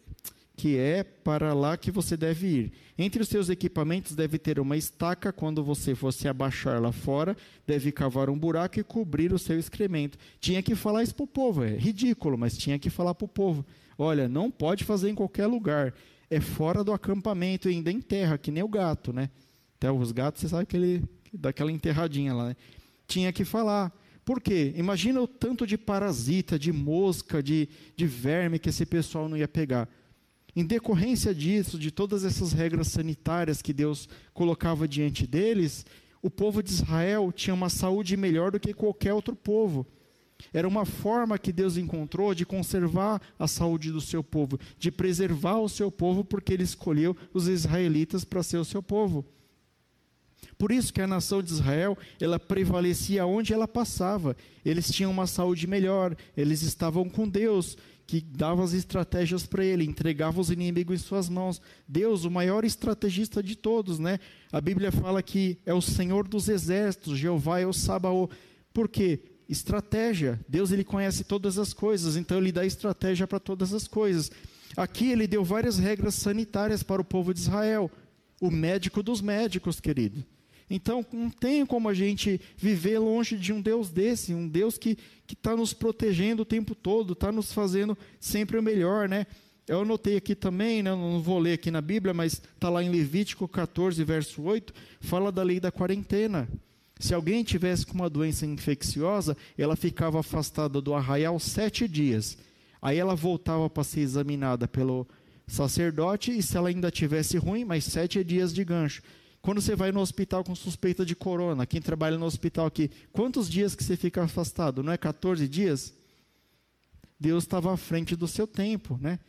que é para lá que você deve ir. Entre os seus equipamentos deve ter uma estaca quando você for se abaixar lá fora, deve cavar um buraco e cobrir o seu excremento. Tinha que falar isso para o povo, é ridículo, mas tinha que falar para o povo. Olha, não pode fazer em qualquer lugar, é fora do acampamento, ainda em terra, que nem o gato, né? Até os gatos, você sabe que ele dá aquela enterradinha lá, né? Tinha que falar. Por quê? Imagina o tanto de parasita, de mosca, de, de verme que esse pessoal não ia pegar. Em decorrência disso, de todas essas regras sanitárias que Deus colocava diante deles, o povo de Israel tinha uma saúde melhor do que qualquer outro povo. Era uma forma que Deus encontrou de conservar a saúde do seu povo, de preservar o seu povo, porque ele escolheu os israelitas para ser o seu povo. Por isso que a nação de Israel, ela prevalecia onde ela passava. Eles tinham uma saúde melhor, eles estavam com Deus, que dava as estratégias para ele, entregava os inimigos em suas mãos. Deus, o maior estrategista de todos, né? A Bíblia fala que é o Senhor dos exércitos, Jeová é o Sabaô. Por quê? Estratégia. Deus ele conhece todas as coisas, então ele dá estratégia para todas as coisas. Aqui ele deu várias regras sanitárias para o povo de Israel. O médico dos médicos, querido. Então, não tem como a gente viver longe de um Deus desse, um Deus que está nos protegendo o tempo todo, está nos fazendo sempre o melhor, né? Eu anotei aqui também, né, não vou ler aqui na Bíblia, mas está lá em Levítico 14, verso 8, fala da lei da quarentena. Se alguém tivesse com uma doença infecciosa, ela ficava afastada do arraial sete dias. Aí ela voltava para ser examinada pelo sacerdote, e se ela ainda tivesse ruim, mais sete dias de gancho. Quando você vai no hospital com suspeita de corona, quem trabalha no hospital aqui, quantos dias que você fica afastado? Não é 14 dias? Deus estava à frente do seu tempo, né?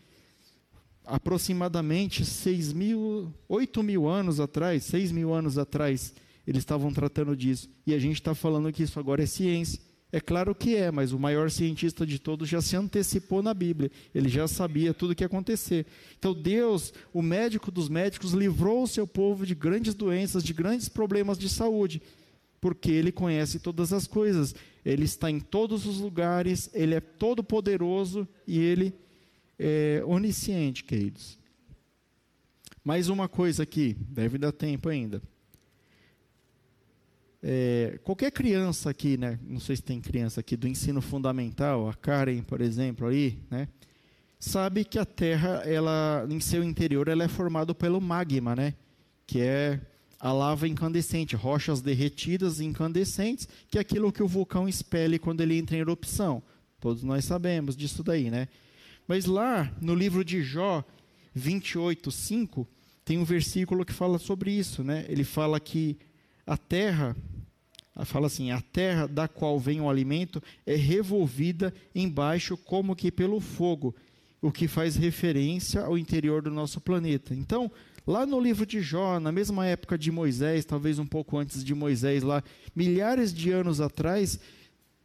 Aproximadamente 6 mil, 8 mil anos atrás, 6 mil anos atrás, eles estavam tratando disso. E a gente está falando que isso agora é ciência. É claro que é, mas o maior cientista de todos já se antecipou na Bíblia. Ele já sabia tudo o que ia acontecer. Então Deus, o médico dos médicos, livrou o seu povo de grandes doenças, de grandes problemas de saúde, porque ele conhece todas as coisas. Ele está em todos os lugares, ele é todo poderoso e ele é onisciente, queridos. Mais uma coisa aqui, deve dar tempo ainda. É, qualquer criança aqui, né? Não sei se tem criança aqui do ensino fundamental, a Karen, por exemplo, aí, né? sabe que a Terra, ela, em seu interior, ela é formada pelo magma, né? Que é a lava incandescente, rochas derretidas incandescentes, que é aquilo que o vulcão expele quando ele entra em erupção. Todos nós sabemos disso daí, né? Mas lá no livro de Jó 28, 5, tem um versículo que fala sobre isso, né? Ele fala que a terra, fala assim, a terra da qual vem o alimento é revolvida embaixo como que pelo fogo, o que faz referência ao interior do nosso planeta. Então, lá no livro de Jó, na mesma época de Moisés, talvez um pouco antes de Moisés, lá, milhares de anos atrás,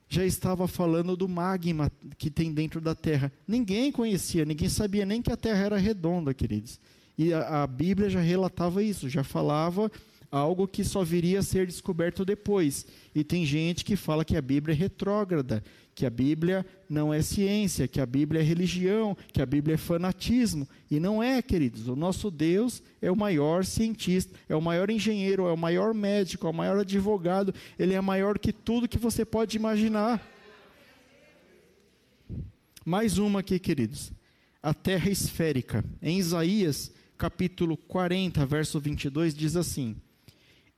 já estava falando do magma que tem dentro da terra. Ninguém conhecia, ninguém sabia nem que a terra era redonda, queridos. E a, a Bíblia já relatava isso, já falava algo que só viria a ser descoberto depois. E tem gente que fala que a Bíblia é retrógrada, que a Bíblia não é ciência, que a Bíblia é religião, que a Bíblia é fanatismo. E não é, queridos. O nosso Deus é o maior cientista, é o maior engenheiro, é o maior médico, é o maior advogado. Ele é maior que tudo que você pode imaginar. Mais uma aqui, queridos. A terra esférica. Em Isaías, capítulo 40, verso 22, diz assim: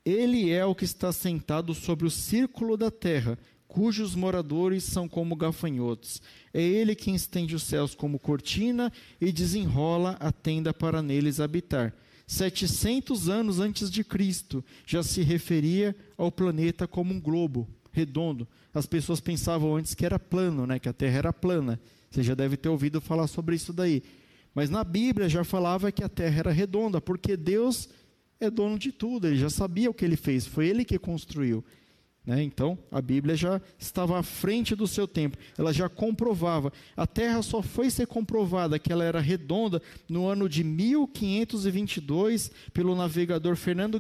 Ele é o que está sentado sobre o círculo da terra cujos moradores são como gafanhotos. É ele quem estende os céus como cortina e desenrola a tenda para neles habitar. 700 anos antes de Cristo, já se referia ao planeta como um globo redondo. As pessoas pensavam antes que era plano, né, que a Terra era plana. Você já deve ter ouvido falar sobre isso daí. Mas na Bíblia já falava que a Terra era redonda, porque Deus é dono de tudo, ele já sabia o que ele fez, foi ele que construiu. Né? Então, a Bíblia já estava à frente do seu tempo, ela já comprovava. A Terra só foi ser comprovada que ela era redonda no ano de 1522 pelo navegador Fernando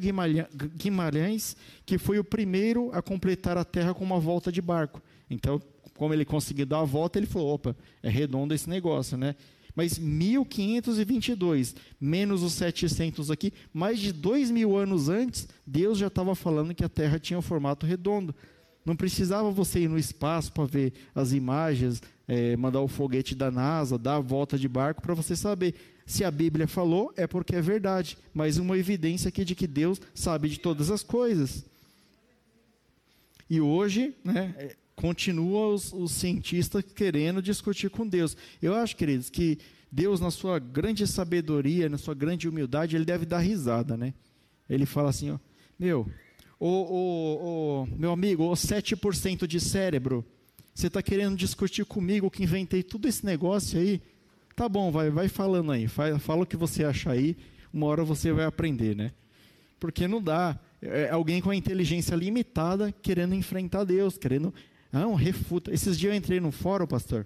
Guimarães, que foi o primeiro a completar a Terra com uma volta de barco. Então, como ele conseguiu dar a volta, ele falou: opa, é redondo esse negócio, né? Mas 1522, menos os 700 aqui, mais de dois mil anos antes, Deus já estava falando que a Terra tinha um formato redondo. Não precisava você ir no espaço para ver as imagens, é, mandar o foguete da NASA, dar a volta de barco para você saber. Se a Bíblia falou, é porque é verdade. Mas uma evidência aqui de que Deus sabe de todas as coisas. E hoje, né, continua os, os cientistas querendo discutir com Deus. Eu acho, queridos, que Deus, na sua grande sabedoria, na sua grande humildade, ele deve dar risada, né? Ele fala assim, ó, meu, o, o, o meu amigo, o 7% de cérebro, você está querendo discutir comigo que inventei tudo esse negócio aí? Tá bom, vai, vai falando aí, fala, fala o que você acha aí, uma hora você vai aprender, né? Porque não dá. É alguém com a inteligência limitada querendo enfrentar Deus, querendo não, refuta. Esses dias eu entrei num fórum, pastor,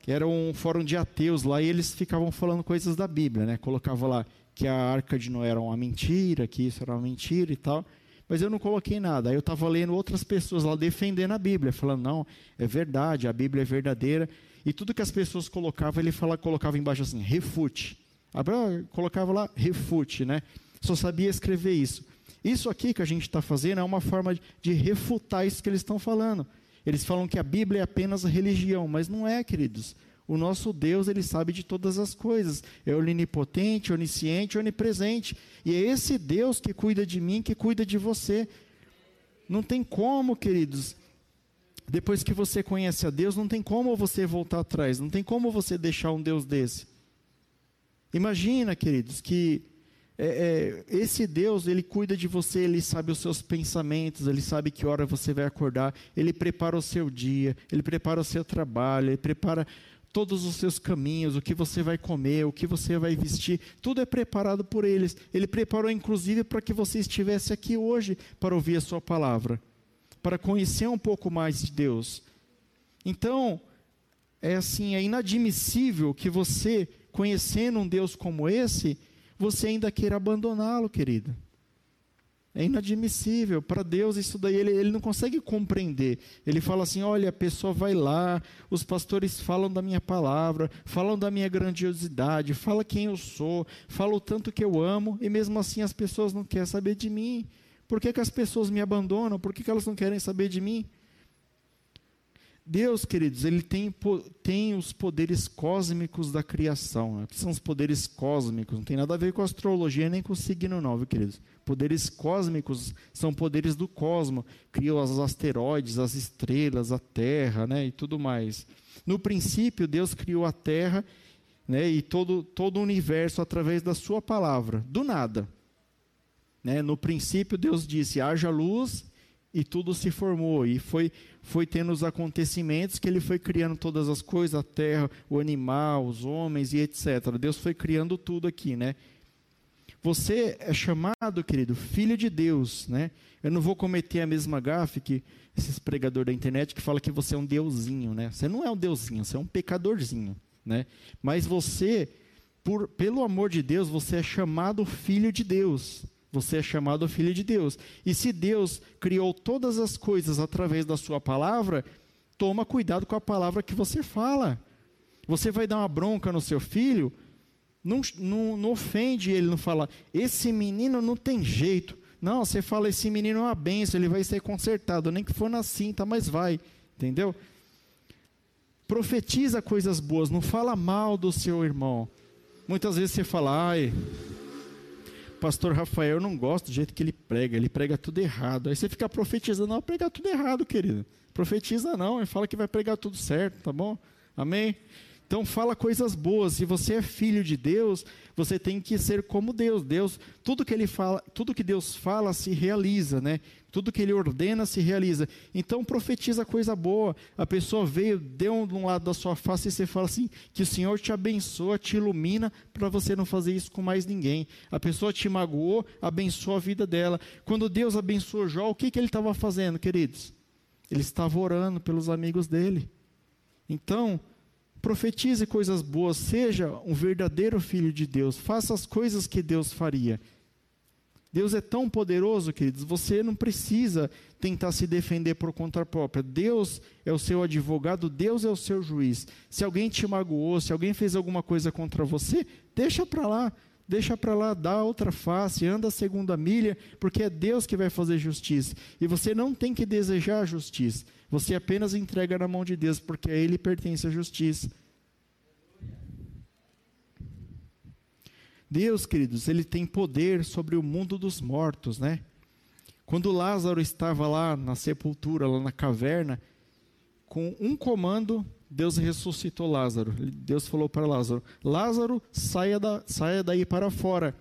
que era um fórum de ateus lá, e eles ficavam falando coisas da Bíblia, né? Colocava lá que a arca de Noé era uma mentira, que isso era uma mentira e tal. Mas eu não coloquei nada. Aí eu estava lendo outras pessoas lá defendendo a Bíblia, falando, não, é verdade, a Bíblia é verdadeira. E tudo que as pessoas colocavam, ele fala, colocava embaixo assim, refute. Abraão colocava lá, refute, né? Só sabia escrever isso. Isso aqui que a gente está fazendo é uma forma de refutar isso que eles estão falando. Eles falam que a Bíblia é apenas religião, mas não é, queridos. O nosso Deus, ele sabe de todas as coisas. É onipotente, onisciente, onipresente. E é esse Deus que cuida de mim, que cuida de você. Não tem como, queridos. Depois que você conhece a Deus, não tem como você voltar atrás. Não tem como você deixar um Deus desse. Imagina, queridos, que é, é, esse Deus, ele cuida de você, ele sabe os seus pensamentos, ele sabe que hora você vai acordar, ele prepara o seu dia, ele prepara o seu trabalho, ele prepara todos os seus caminhos, o que você vai comer, o que você vai vestir, tudo é preparado por eles. Ele preparou inclusive para que você estivesse aqui hoje para ouvir a sua palavra, para conhecer um pouco mais de Deus. Então, é assim, é inadmissível que você, conhecendo um Deus como esse, você ainda queira abandoná-lo, querido. É inadmissível. Para Deus, isso daí ele, ele não consegue compreender. Ele fala assim: olha, a pessoa vai lá, os pastores falam da minha palavra, falam da minha grandiosidade, fala quem eu sou, fala o tanto que eu amo, e mesmo assim as pessoas não querem saber de mim. Por que, que as pessoas me abandonam? Por que, que elas não querem saber de mim? Deus, queridos, ele tem, tem os poderes cósmicos da criação. Né? São os poderes cósmicos? Não tem nada a ver com astrologia nem com signo, não, viu, queridos? Poderes cósmicos são poderes do cosmos. Criou os asteroides, as estrelas, a Terra, né, e tudo mais. No princípio, Deus criou a Terra né, e todo, todo o universo através da Sua palavra, do nada. Né? No princípio, Deus disse: haja luz e tudo se formou. E foi, foi tendo os acontecimentos que ele foi criando todas as coisas, a terra, o animal, os homens e etc. Deus foi criando tudo aqui, né? Você é chamado, querido, filho de Deus, né? Eu não vou cometer a mesma gafe que esses pregadores da internet que fala que você é um deusinho, né? Você não é um deusinho, você é um pecadorzinho, né? Mas você, por, pelo amor de Deus, você é chamado filho de Deus. Você é chamado filho de Deus. E se Deus criou todas as coisas através da sua palavra, toma cuidado com a palavra que você fala. Você vai dar uma bronca no seu filho, não, não, não ofende ele, não fala, esse menino não tem jeito. Não, você fala, esse menino é uma benção, ele vai ser consertado, nem que for na cinta, mas vai. Entendeu? Profetiza coisas boas, não fala mal do seu irmão. Muitas vezes você fala, ai, pastor Rafael, eu não gosto do jeito que ele prega, ele prega tudo errado. Aí você fica profetizando, não, prega tudo errado, querido. Profetiza não, e fala que vai pregar tudo certo, tá bom? Amém? Então fala coisas boas. Se você é filho de Deus, você tem que ser como Deus. Deus, tudo que ele fala, tudo que Deus fala se realiza, né? Tudo que ele ordena se realiza. Então profetiza coisa boa. A pessoa veio, deu um lado da sua face e você fala assim: que o Senhor te abençoa, te ilumina para você não fazer isso com mais ninguém. A pessoa te magoou, abençoa a vida dela. Quando Deus abençoou Jó, o que, que ele estava fazendo, queridos? Ele estava orando pelos amigos dele. Então, profetize coisas boas, seja um verdadeiro filho de Deus, faça as coisas que Deus faria. Deus é tão poderoso, queridos, você não precisa tentar se defender por conta própria. Deus é o seu advogado, Deus é o seu juiz. Se alguém te magoou, se alguém fez alguma coisa contra você, deixa para lá, deixa para lá, dá outra face, anda a segunda milha, porque é Deus que vai fazer justiça. E você não tem que desejar justiça, você apenas entrega na mão de Deus, porque a Ele pertence a justiça. Deus, queridos, ele tem poder sobre o mundo dos mortos, né? Quando Lázaro estava lá na sepultura, lá na caverna, com um comando, Deus ressuscitou Lázaro. Deus falou para Lázaro: Lázaro, saia, da, saia daí para fora.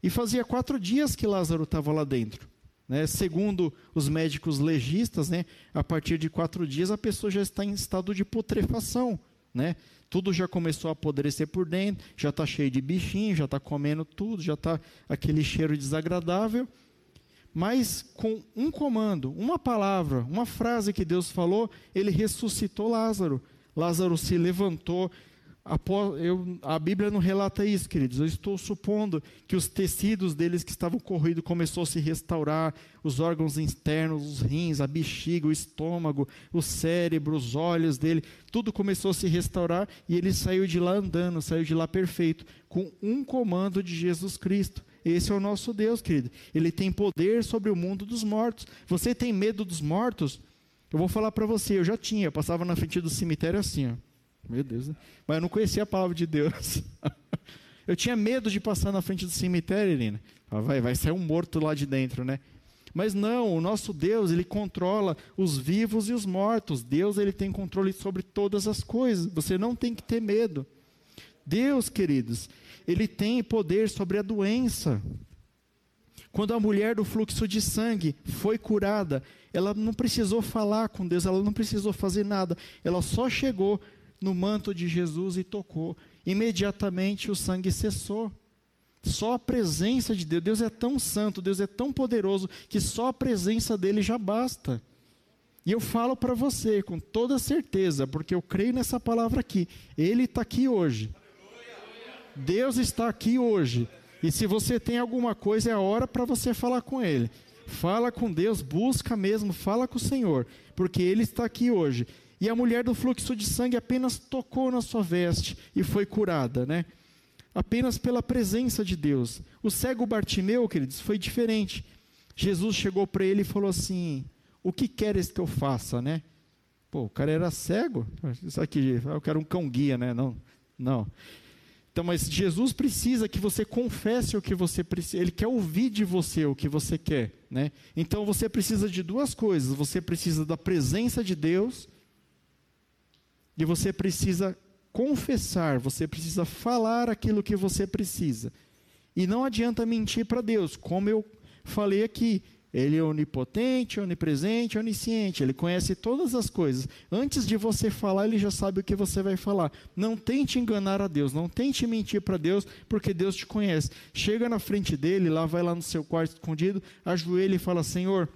E fazia quatro dias que Lázaro estava lá dentro. Né? Segundo os médicos legistas, né? a partir de quatro dias a pessoa já está em estado de putrefação. Né? Tudo já começou a apodrecer por dentro, já está cheio de bichinho, já está comendo tudo, já está aquele cheiro desagradável. Mas com um comando, uma palavra, uma frase que Deus falou, ele ressuscitou Lázaro. Lázaro se levantou, eu, a Bíblia não relata isso, queridos. Eu estou supondo que os tecidos deles que estavam corroídos começou a se restaurar, os órgãos internos, os rins, a bexiga, o estômago, o cérebro, os olhos dele, tudo começou a se restaurar e ele saiu de lá andando, saiu de lá perfeito, com um comando de Jesus Cristo. Esse é o nosso Deus, querido. Ele tem poder sobre o mundo dos mortos. Você tem medo dos mortos? Eu vou falar para você, eu já tinha, eu passava na frente do cemitério assim, ó. Meu Deus, né? mas eu não conhecia a palavra de Deus. eu tinha medo de passar na frente do cemitério, Irina. Vai, vai sair um morto lá de dentro, né? Mas não, o nosso Deus, ele controla os vivos e os mortos. Deus, ele tem controle sobre todas as coisas. Você não tem que ter medo. Deus, queridos, ele tem poder sobre a doença. Quando a mulher do fluxo de sangue foi curada, ela não precisou falar com Deus, ela não precisou fazer nada. Ela só chegou no manto de Jesus e tocou. Imediatamente o sangue cessou. Só a presença de Deus, Deus é tão santo, Deus é tão poderoso, que só a presença dele já basta. E eu falo para você com toda certeza, porque eu creio nessa palavra aqui. Ele está aqui hoje. Deus está aqui hoje. E se você tem alguma coisa, é a hora para você falar com Ele. Fala com Deus, busca mesmo, fala com o Senhor, porque Ele está aqui hoje. E a mulher do fluxo de sangue apenas tocou na sua veste e foi curada, né? Apenas pela presença de Deus. O cego Bartimeu, queridos, foi diferente. Jesus chegou para ele e falou assim: O que queres que eu faça, né? Pô, o cara era cego. Isso aqui, eu quero um cão guia, né? Não, não. Então, mas Jesus precisa que você confesse o que você precisa. Ele quer ouvir de você o que você quer, né? Então você precisa de duas coisas. Você precisa da presença de Deus e você precisa confessar. Você precisa falar aquilo que você precisa. E não adianta mentir para Deus, como eu falei aqui. Ele é onipotente, onipresente, onisciente. Ele conhece todas as coisas. Antes de você falar, ele já sabe o que você vai falar. Não tente enganar a Deus, não tente mentir para Deus, porque Deus te conhece. Chega na frente dele, lá vai lá no seu quarto escondido, ajoelha e fala: Senhor,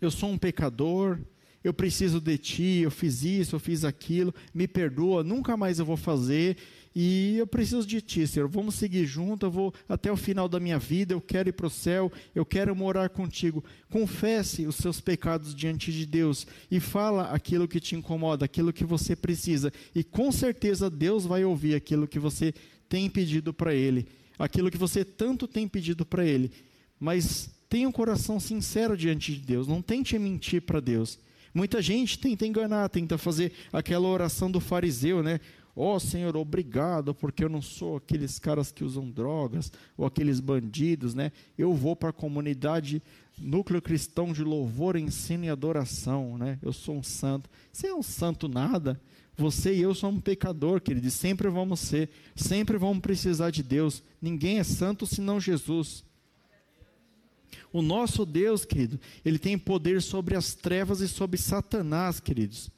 eu sou um pecador, eu preciso de ti, eu fiz isso, eu fiz aquilo, me perdoa, nunca mais eu vou fazer e eu preciso de ti, Senhor. Vamos seguir junto, eu vou até o final da minha vida, eu quero ir para o céu, eu quero morar contigo. Confesse os seus pecados diante de Deus e fala aquilo que te incomoda, aquilo que você precisa, e com certeza Deus vai ouvir aquilo que você tem pedido para Ele, aquilo que você tanto tem pedido para Ele. Mas tenha um coração sincero diante de Deus, não tente mentir para Deus. Muita gente tenta enganar, tenta fazer aquela oração do fariseu, né? Ó oh, Senhor, obrigado, porque eu não sou aqueles caras que usam drogas ou aqueles bandidos, né? Eu vou para a comunidade núcleo cristão de louvor, ensino e adoração, né? Eu sou um santo. Você é um santo nada. Você e eu somos um pecador, querido, e sempre vamos ser, sempre vamos precisar de Deus. Ninguém é santo senão Jesus. O nosso Deus, querido, ele tem poder sobre as trevas e sobre Satanás, queridos.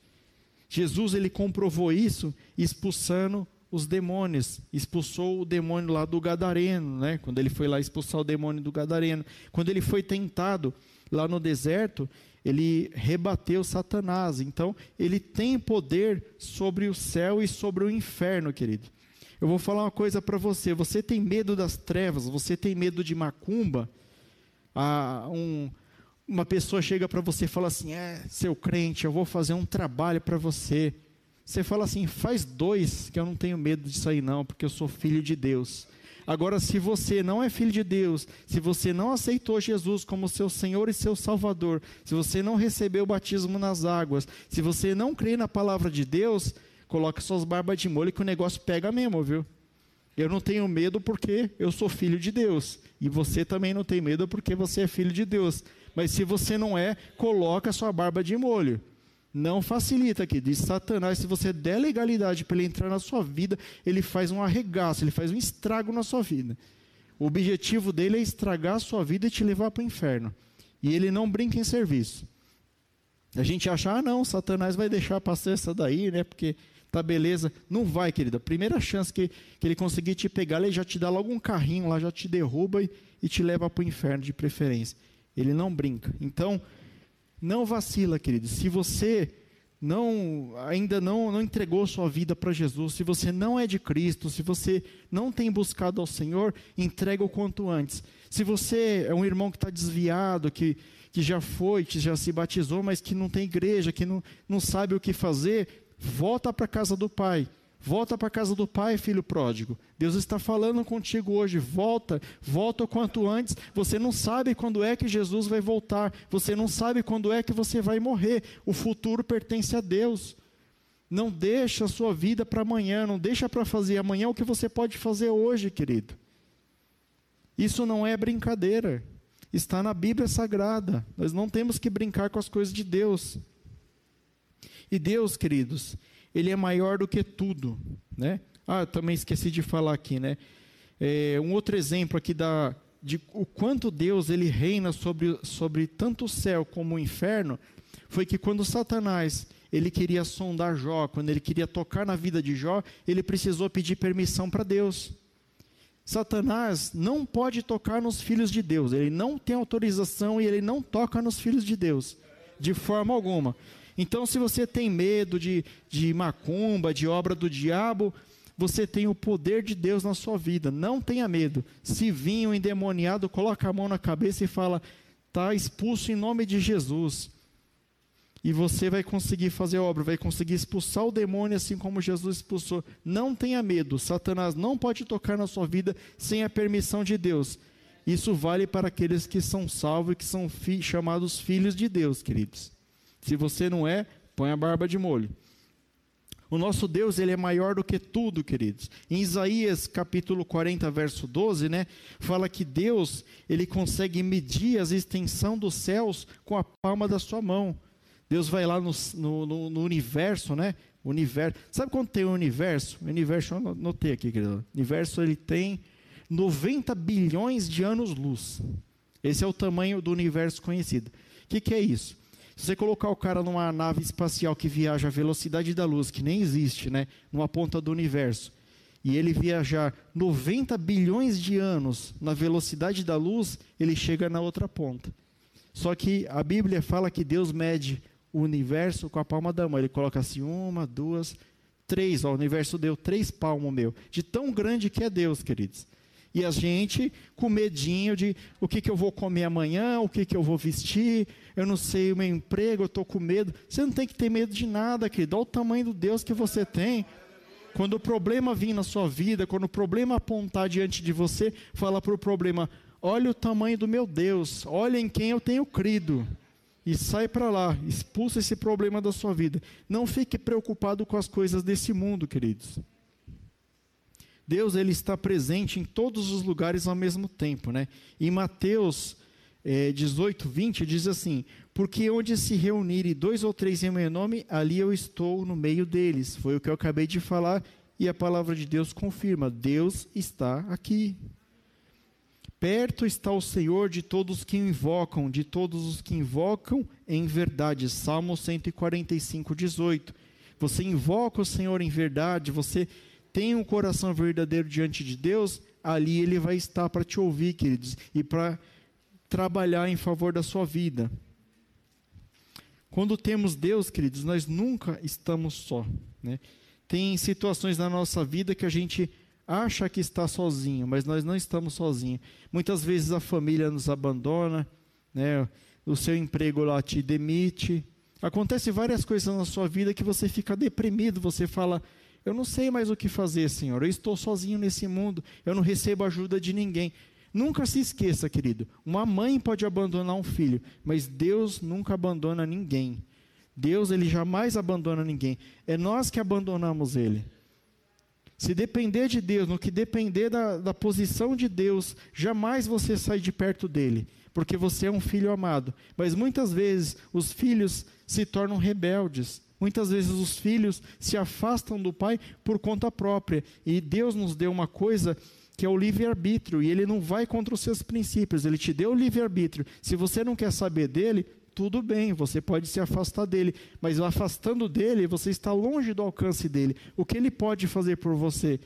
Jesus ele comprovou isso expulsando os demônios, expulsou o demônio lá do gadareno, né? Quando ele foi lá expulsar o demônio do gadareno, quando ele foi tentado lá no deserto, ele rebateu Satanás. Então, ele tem poder sobre o céu e sobre o inferno, querido. Eu vou falar uma coisa para você. Você tem medo das trevas? Você tem medo de macumba? Ah, um, uma pessoa chega para você e fala assim: É, seu crente, eu vou fazer um trabalho para você. Você fala assim: faz dois, que eu não tenho medo disso aí, não, porque eu sou filho de Deus. Agora, se você não é filho de Deus, se você não aceitou Jesus como seu Senhor e seu Salvador, se você não recebeu o batismo nas águas, se você não crê na palavra de Deus, coloque suas barbas de molho que o negócio pega mesmo, viu? Eu não tenho medo porque eu sou filho de Deus. E você também não tem medo porque você é filho de Deus. Mas se você não é, coloca sua barba de molho. Não facilita aqui. Diz Satanás, se você der legalidade para ele entrar na sua vida, ele faz um arregaço, ele faz um estrago na sua vida. O objetivo dele é estragar a sua vida e te levar para o inferno. E ele não brinca em serviço. A gente acha, ah, não, Satanás vai deixar passar essa daí, né? Porque tá beleza. Não vai, querida. Primeira chance que, que ele conseguir te pegar, ele já te dá logo um carrinho lá, já te derruba e, e te leva para o inferno de preferência. Ele não brinca. Então, não vacila, querido. Se você não ainda não, não entregou sua vida para Jesus, se você não é de Cristo, se você não tem buscado ao Senhor, entrega o quanto antes. Se você é um irmão que está desviado, que, que já foi, que já se batizou, mas que não tem igreja, que não, não sabe o que fazer, Volta para a casa do pai. Volta para a casa do pai, filho pródigo. Deus está falando contigo hoje. Volta, volta o quanto antes. Você não sabe quando é que Jesus vai voltar. Você não sabe quando é que você vai morrer. O futuro pertence a Deus. Não deixa a sua vida para amanhã. Não deixa para fazer amanhã o que você pode fazer hoje, querido. Isso não é brincadeira. Está na Bíblia Sagrada. Nós não temos que brincar com as coisas de Deus. E Deus, queridos, Ele é maior do que tudo, né? Ah, também esqueci de falar aqui, né? É, um outro exemplo aqui da, de o quanto Deus ele reina sobre, sobre tanto o céu como o inferno, foi que quando Satanás ele queria sondar Jó, quando ele queria tocar na vida de Jó, ele precisou pedir permissão para Deus. Satanás não pode tocar nos filhos de Deus, ele não tem autorização e ele não toca nos filhos de Deus, de forma alguma. Então, se você tem medo de, de macumba, de obra do diabo, você tem o poder de Deus na sua vida. Não tenha medo. Se vir um endemoniado, coloca a mão na cabeça e fala: está expulso em nome de Jesus. E você vai conseguir fazer a obra, vai conseguir expulsar o demônio assim como Jesus expulsou. Não tenha medo. Satanás não pode tocar na sua vida sem a permissão de Deus. Isso vale para aqueles que são salvos e que são fi chamados filhos de Deus, queridos. Se você não é, Põe a barba de molho. O nosso Deus, ele é maior do que tudo, queridos. Em Isaías, capítulo 40, verso 12, né, fala que Deus, ele consegue medir a extensão dos céus com a palma da sua mão. Deus vai lá no, no, no universo, né? Universo. Sabe quando tem o universo? O universo, eu notei aqui, querido. O universo, ele tem 90 bilhões de anos-luz. Esse é o tamanho do universo conhecido. O que, que é isso? Se você colocar o cara numa nave espacial que viaja à velocidade da luz, que nem existe, né, numa ponta do universo, e ele viajar 90 bilhões de anos na velocidade da luz, ele chega na outra ponta. Só que a Bíblia fala que Deus mede o universo com a palma da mão. Ele coloca assim: uma, duas, três. Ó, o universo deu três palmos meu. De tão grande que é Deus, queridos. E a gente com medinho de o que, que eu vou comer amanhã, o que, que eu vou vestir, eu não sei o meu emprego, eu estou com medo. Você não tem que ter medo de nada, querido. Olha o tamanho do Deus que você tem. Quando o problema vir na sua vida, quando o problema apontar diante de você, fala para o problema: olha o tamanho do meu Deus, olha em quem eu tenho crido. E sai para lá, expulsa esse problema da sua vida. Não fique preocupado com as coisas desse mundo, queridos. Deus ele está presente em todos os lugares ao mesmo tempo, né? Em Mateus é, 18, 20 diz assim: Porque onde se reunirem dois ou três em meu nome, ali eu estou no meio deles. Foi o que eu acabei de falar e a palavra de Deus confirma: Deus está aqui. Perto está o Senhor de todos que invocam, de todos os que invocam em verdade. Salmo 145, 18. Você invoca o Senhor em verdade, você tem um coração verdadeiro diante de Deus, ali Ele vai estar para te ouvir, queridos, e para trabalhar em favor da sua vida. Quando temos Deus, queridos, nós nunca estamos só. Né? Tem situações na nossa vida que a gente acha que está sozinho, mas nós não estamos sozinhos. Muitas vezes a família nos abandona, né? o seu emprego lá te demite. Acontece várias coisas na sua vida que você fica deprimido, você fala, eu não sei mais o que fazer, Senhor. Eu estou sozinho nesse mundo. Eu não recebo ajuda de ninguém. Nunca se esqueça, querido. Uma mãe pode abandonar um filho, mas Deus nunca abandona ninguém. Deus, ele jamais abandona ninguém. É nós que abandonamos ele. Se depender de Deus, no que depender da, da posição de Deus, jamais você sai de perto dele, porque você é um filho amado. Mas muitas vezes os filhos se tornam rebeldes. Muitas vezes os filhos se afastam do pai por conta própria. E Deus nos deu uma coisa que é o livre-arbítrio, e ele não vai contra os seus princípios, ele te deu o livre-arbítrio. Se você não quer saber dele, tudo bem, você pode se afastar dele, mas afastando dele, você está longe do alcance dele. O que ele pode fazer por você?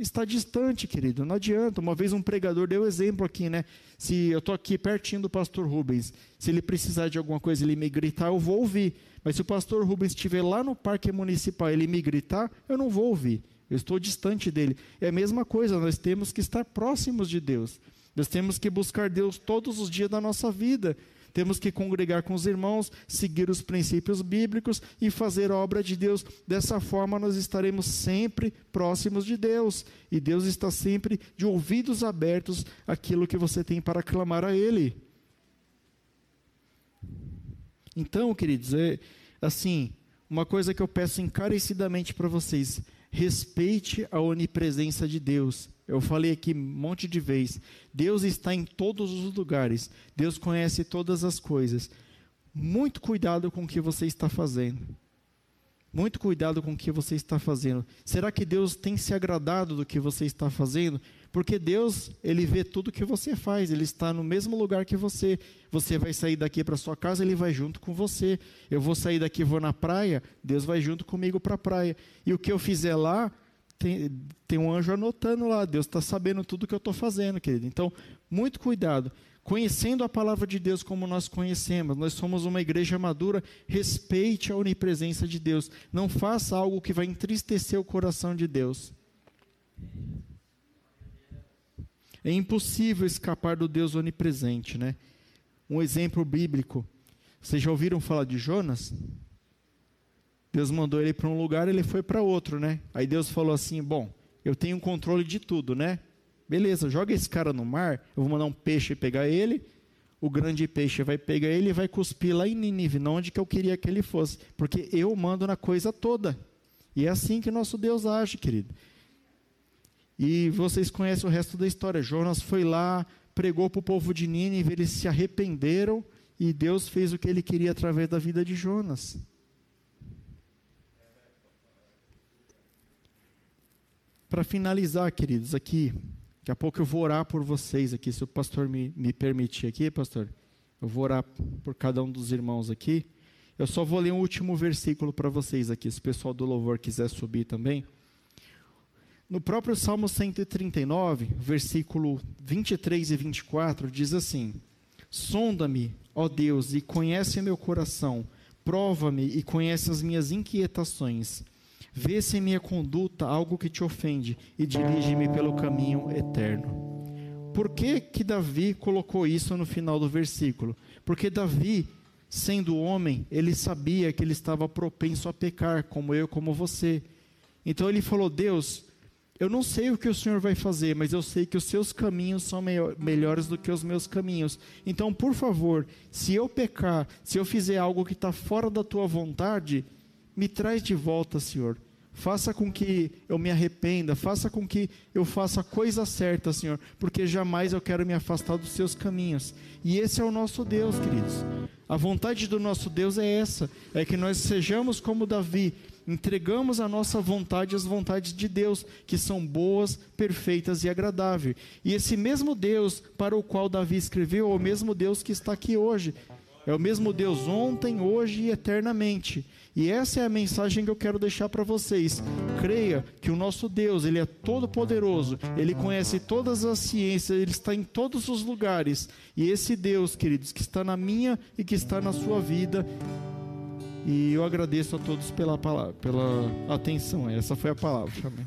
Está distante, querido, não adianta. Uma vez um pregador deu exemplo aqui, né? Se eu estou aqui pertinho do pastor Rubens, se ele precisar de alguma coisa, ele me gritar, eu vou ouvir. Mas se o pastor Rubens estiver lá no parque municipal ele me gritar, eu não vou ouvir. Eu estou distante dele. É a mesma coisa, nós temos que estar próximos de Deus. Nós temos que buscar Deus todos os dias da nossa vida. Temos que congregar com os irmãos, seguir os princípios bíblicos e fazer a obra de Deus. Dessa forma, nós estaremos sempre próximos de Deus. E Deus está sempre de ouvidos abertos àquilo que você tem para clamar a Ele. Então, queridos, é assim, uma coisa que eu peço encarecidamente para vocês: respeite a onipresença de Deus. Eu falei aqui um monte de vezes. Deus está em todos os lugares. Deus conhece todas as coisas. Muito cuidado com o que você está fazendo. Muito cuidado com o que você está fazendo. Será que Deus tem se agradado do que você está fazendo? Porque Deus, ele vê tudo que você faz, ele está no mesmo lugar que você. Você vai sair daqui para sua casa, ele vai junto com você. Eu vou sair daqui, vou na praia, Deus vai junto comigo para a praia. E o que eu fizer lá, tem, tem um anjo anotando lá. Deus está sabendo tudo que eu estou fazendo, querido. Então, muito cuidado conhecendo a palavra de Deus como nós conhecemos, nós somos uma igreja madura, respeite a onipresença de Deus, não faça algo que vai entristecer o coração de Deus. É impossível escapar do Deus onipresente, né? Um exemplo bíblico. Vocês já ouviram falar de Jonas? Deus mandou ele para um lugar, ele foi para outro, né? Aí Deus falou assim: "Bom, eu tenho controle de tudo, né? Beleza, joga esse cara no mar, eu vou mandar um peixe pegar ele, o grande peixe vai pegar ele e vai cuspir lá em Nínive, não onde que eu queria que ele fosse, porque eu mando na coisa toda. E é assim que nosso Deus age, querido. E vocês conhecem o resto da história. Jonas foi lá, pregou para o povo de Nínive, eles se arrependeram e Deus fez o que ele queria através da vida de Jonas. Para finalizar, queridos, aqui, daqui a pouco eu vou orar por vocês aqui, se o pastor me, me permitir aqui, pastor, eu vou orar por cada um dos irmãos aqui. Eu só vou ler um último versículo para vocês aqui, se o pessoal do louvor quiser subir também. No próprio Salmo 139, versículo 23 e 24, diz assim: Sonda-me, ó Deus, e conhece meu coração, prova-me e conhece as minhas inquietações. Vê se em minha conduta algo que te ofende e dirige-me pelo caminho eterno. Por que que Davi colocou isso no final do versículo? Porque Davi, sendo homem, ele sabia que ele estava propenso a pecar, como eu, como você. Então ele falou: Deus, eu não sei o que o Senhor vai fazer, mas eu sei que os seus caminhos são melhores do que os meus caminhos. Então, por favor, se eu pecar, se eu fizer algo que está fora da tua vontade, me traz de volta, Senhor. Faça com que eu me arrependa, faça com que eu faça a coisa certa, Senhor, porque jamais eu quero me afastar dos seus caminhos. E esse é o nosso Deus, queridos. A vontade do nosso Deus é essa: é que nós sejamos como Davi, entregamos a nossa vontade às vontades de Deus, que são boas, perfeitas e agradáveis. E esse mesmo Deus para o qual Davi escreveu é o mesmo Deus que está aqui hoje. É o mesmo Deus ontem, hoje e eternamente. E essa é a mensagem que eu quero deixar para vocês. Creia que o nosso Deus, ele é todo poderoso, ele conhece todas as ciências, ele está em todos os lugares. E esse Deus, queridos, que está na minha e que está na sua vida, e eu agradeço a todos pela, palavra, pela atenção. Essa foi a palavra. Amém.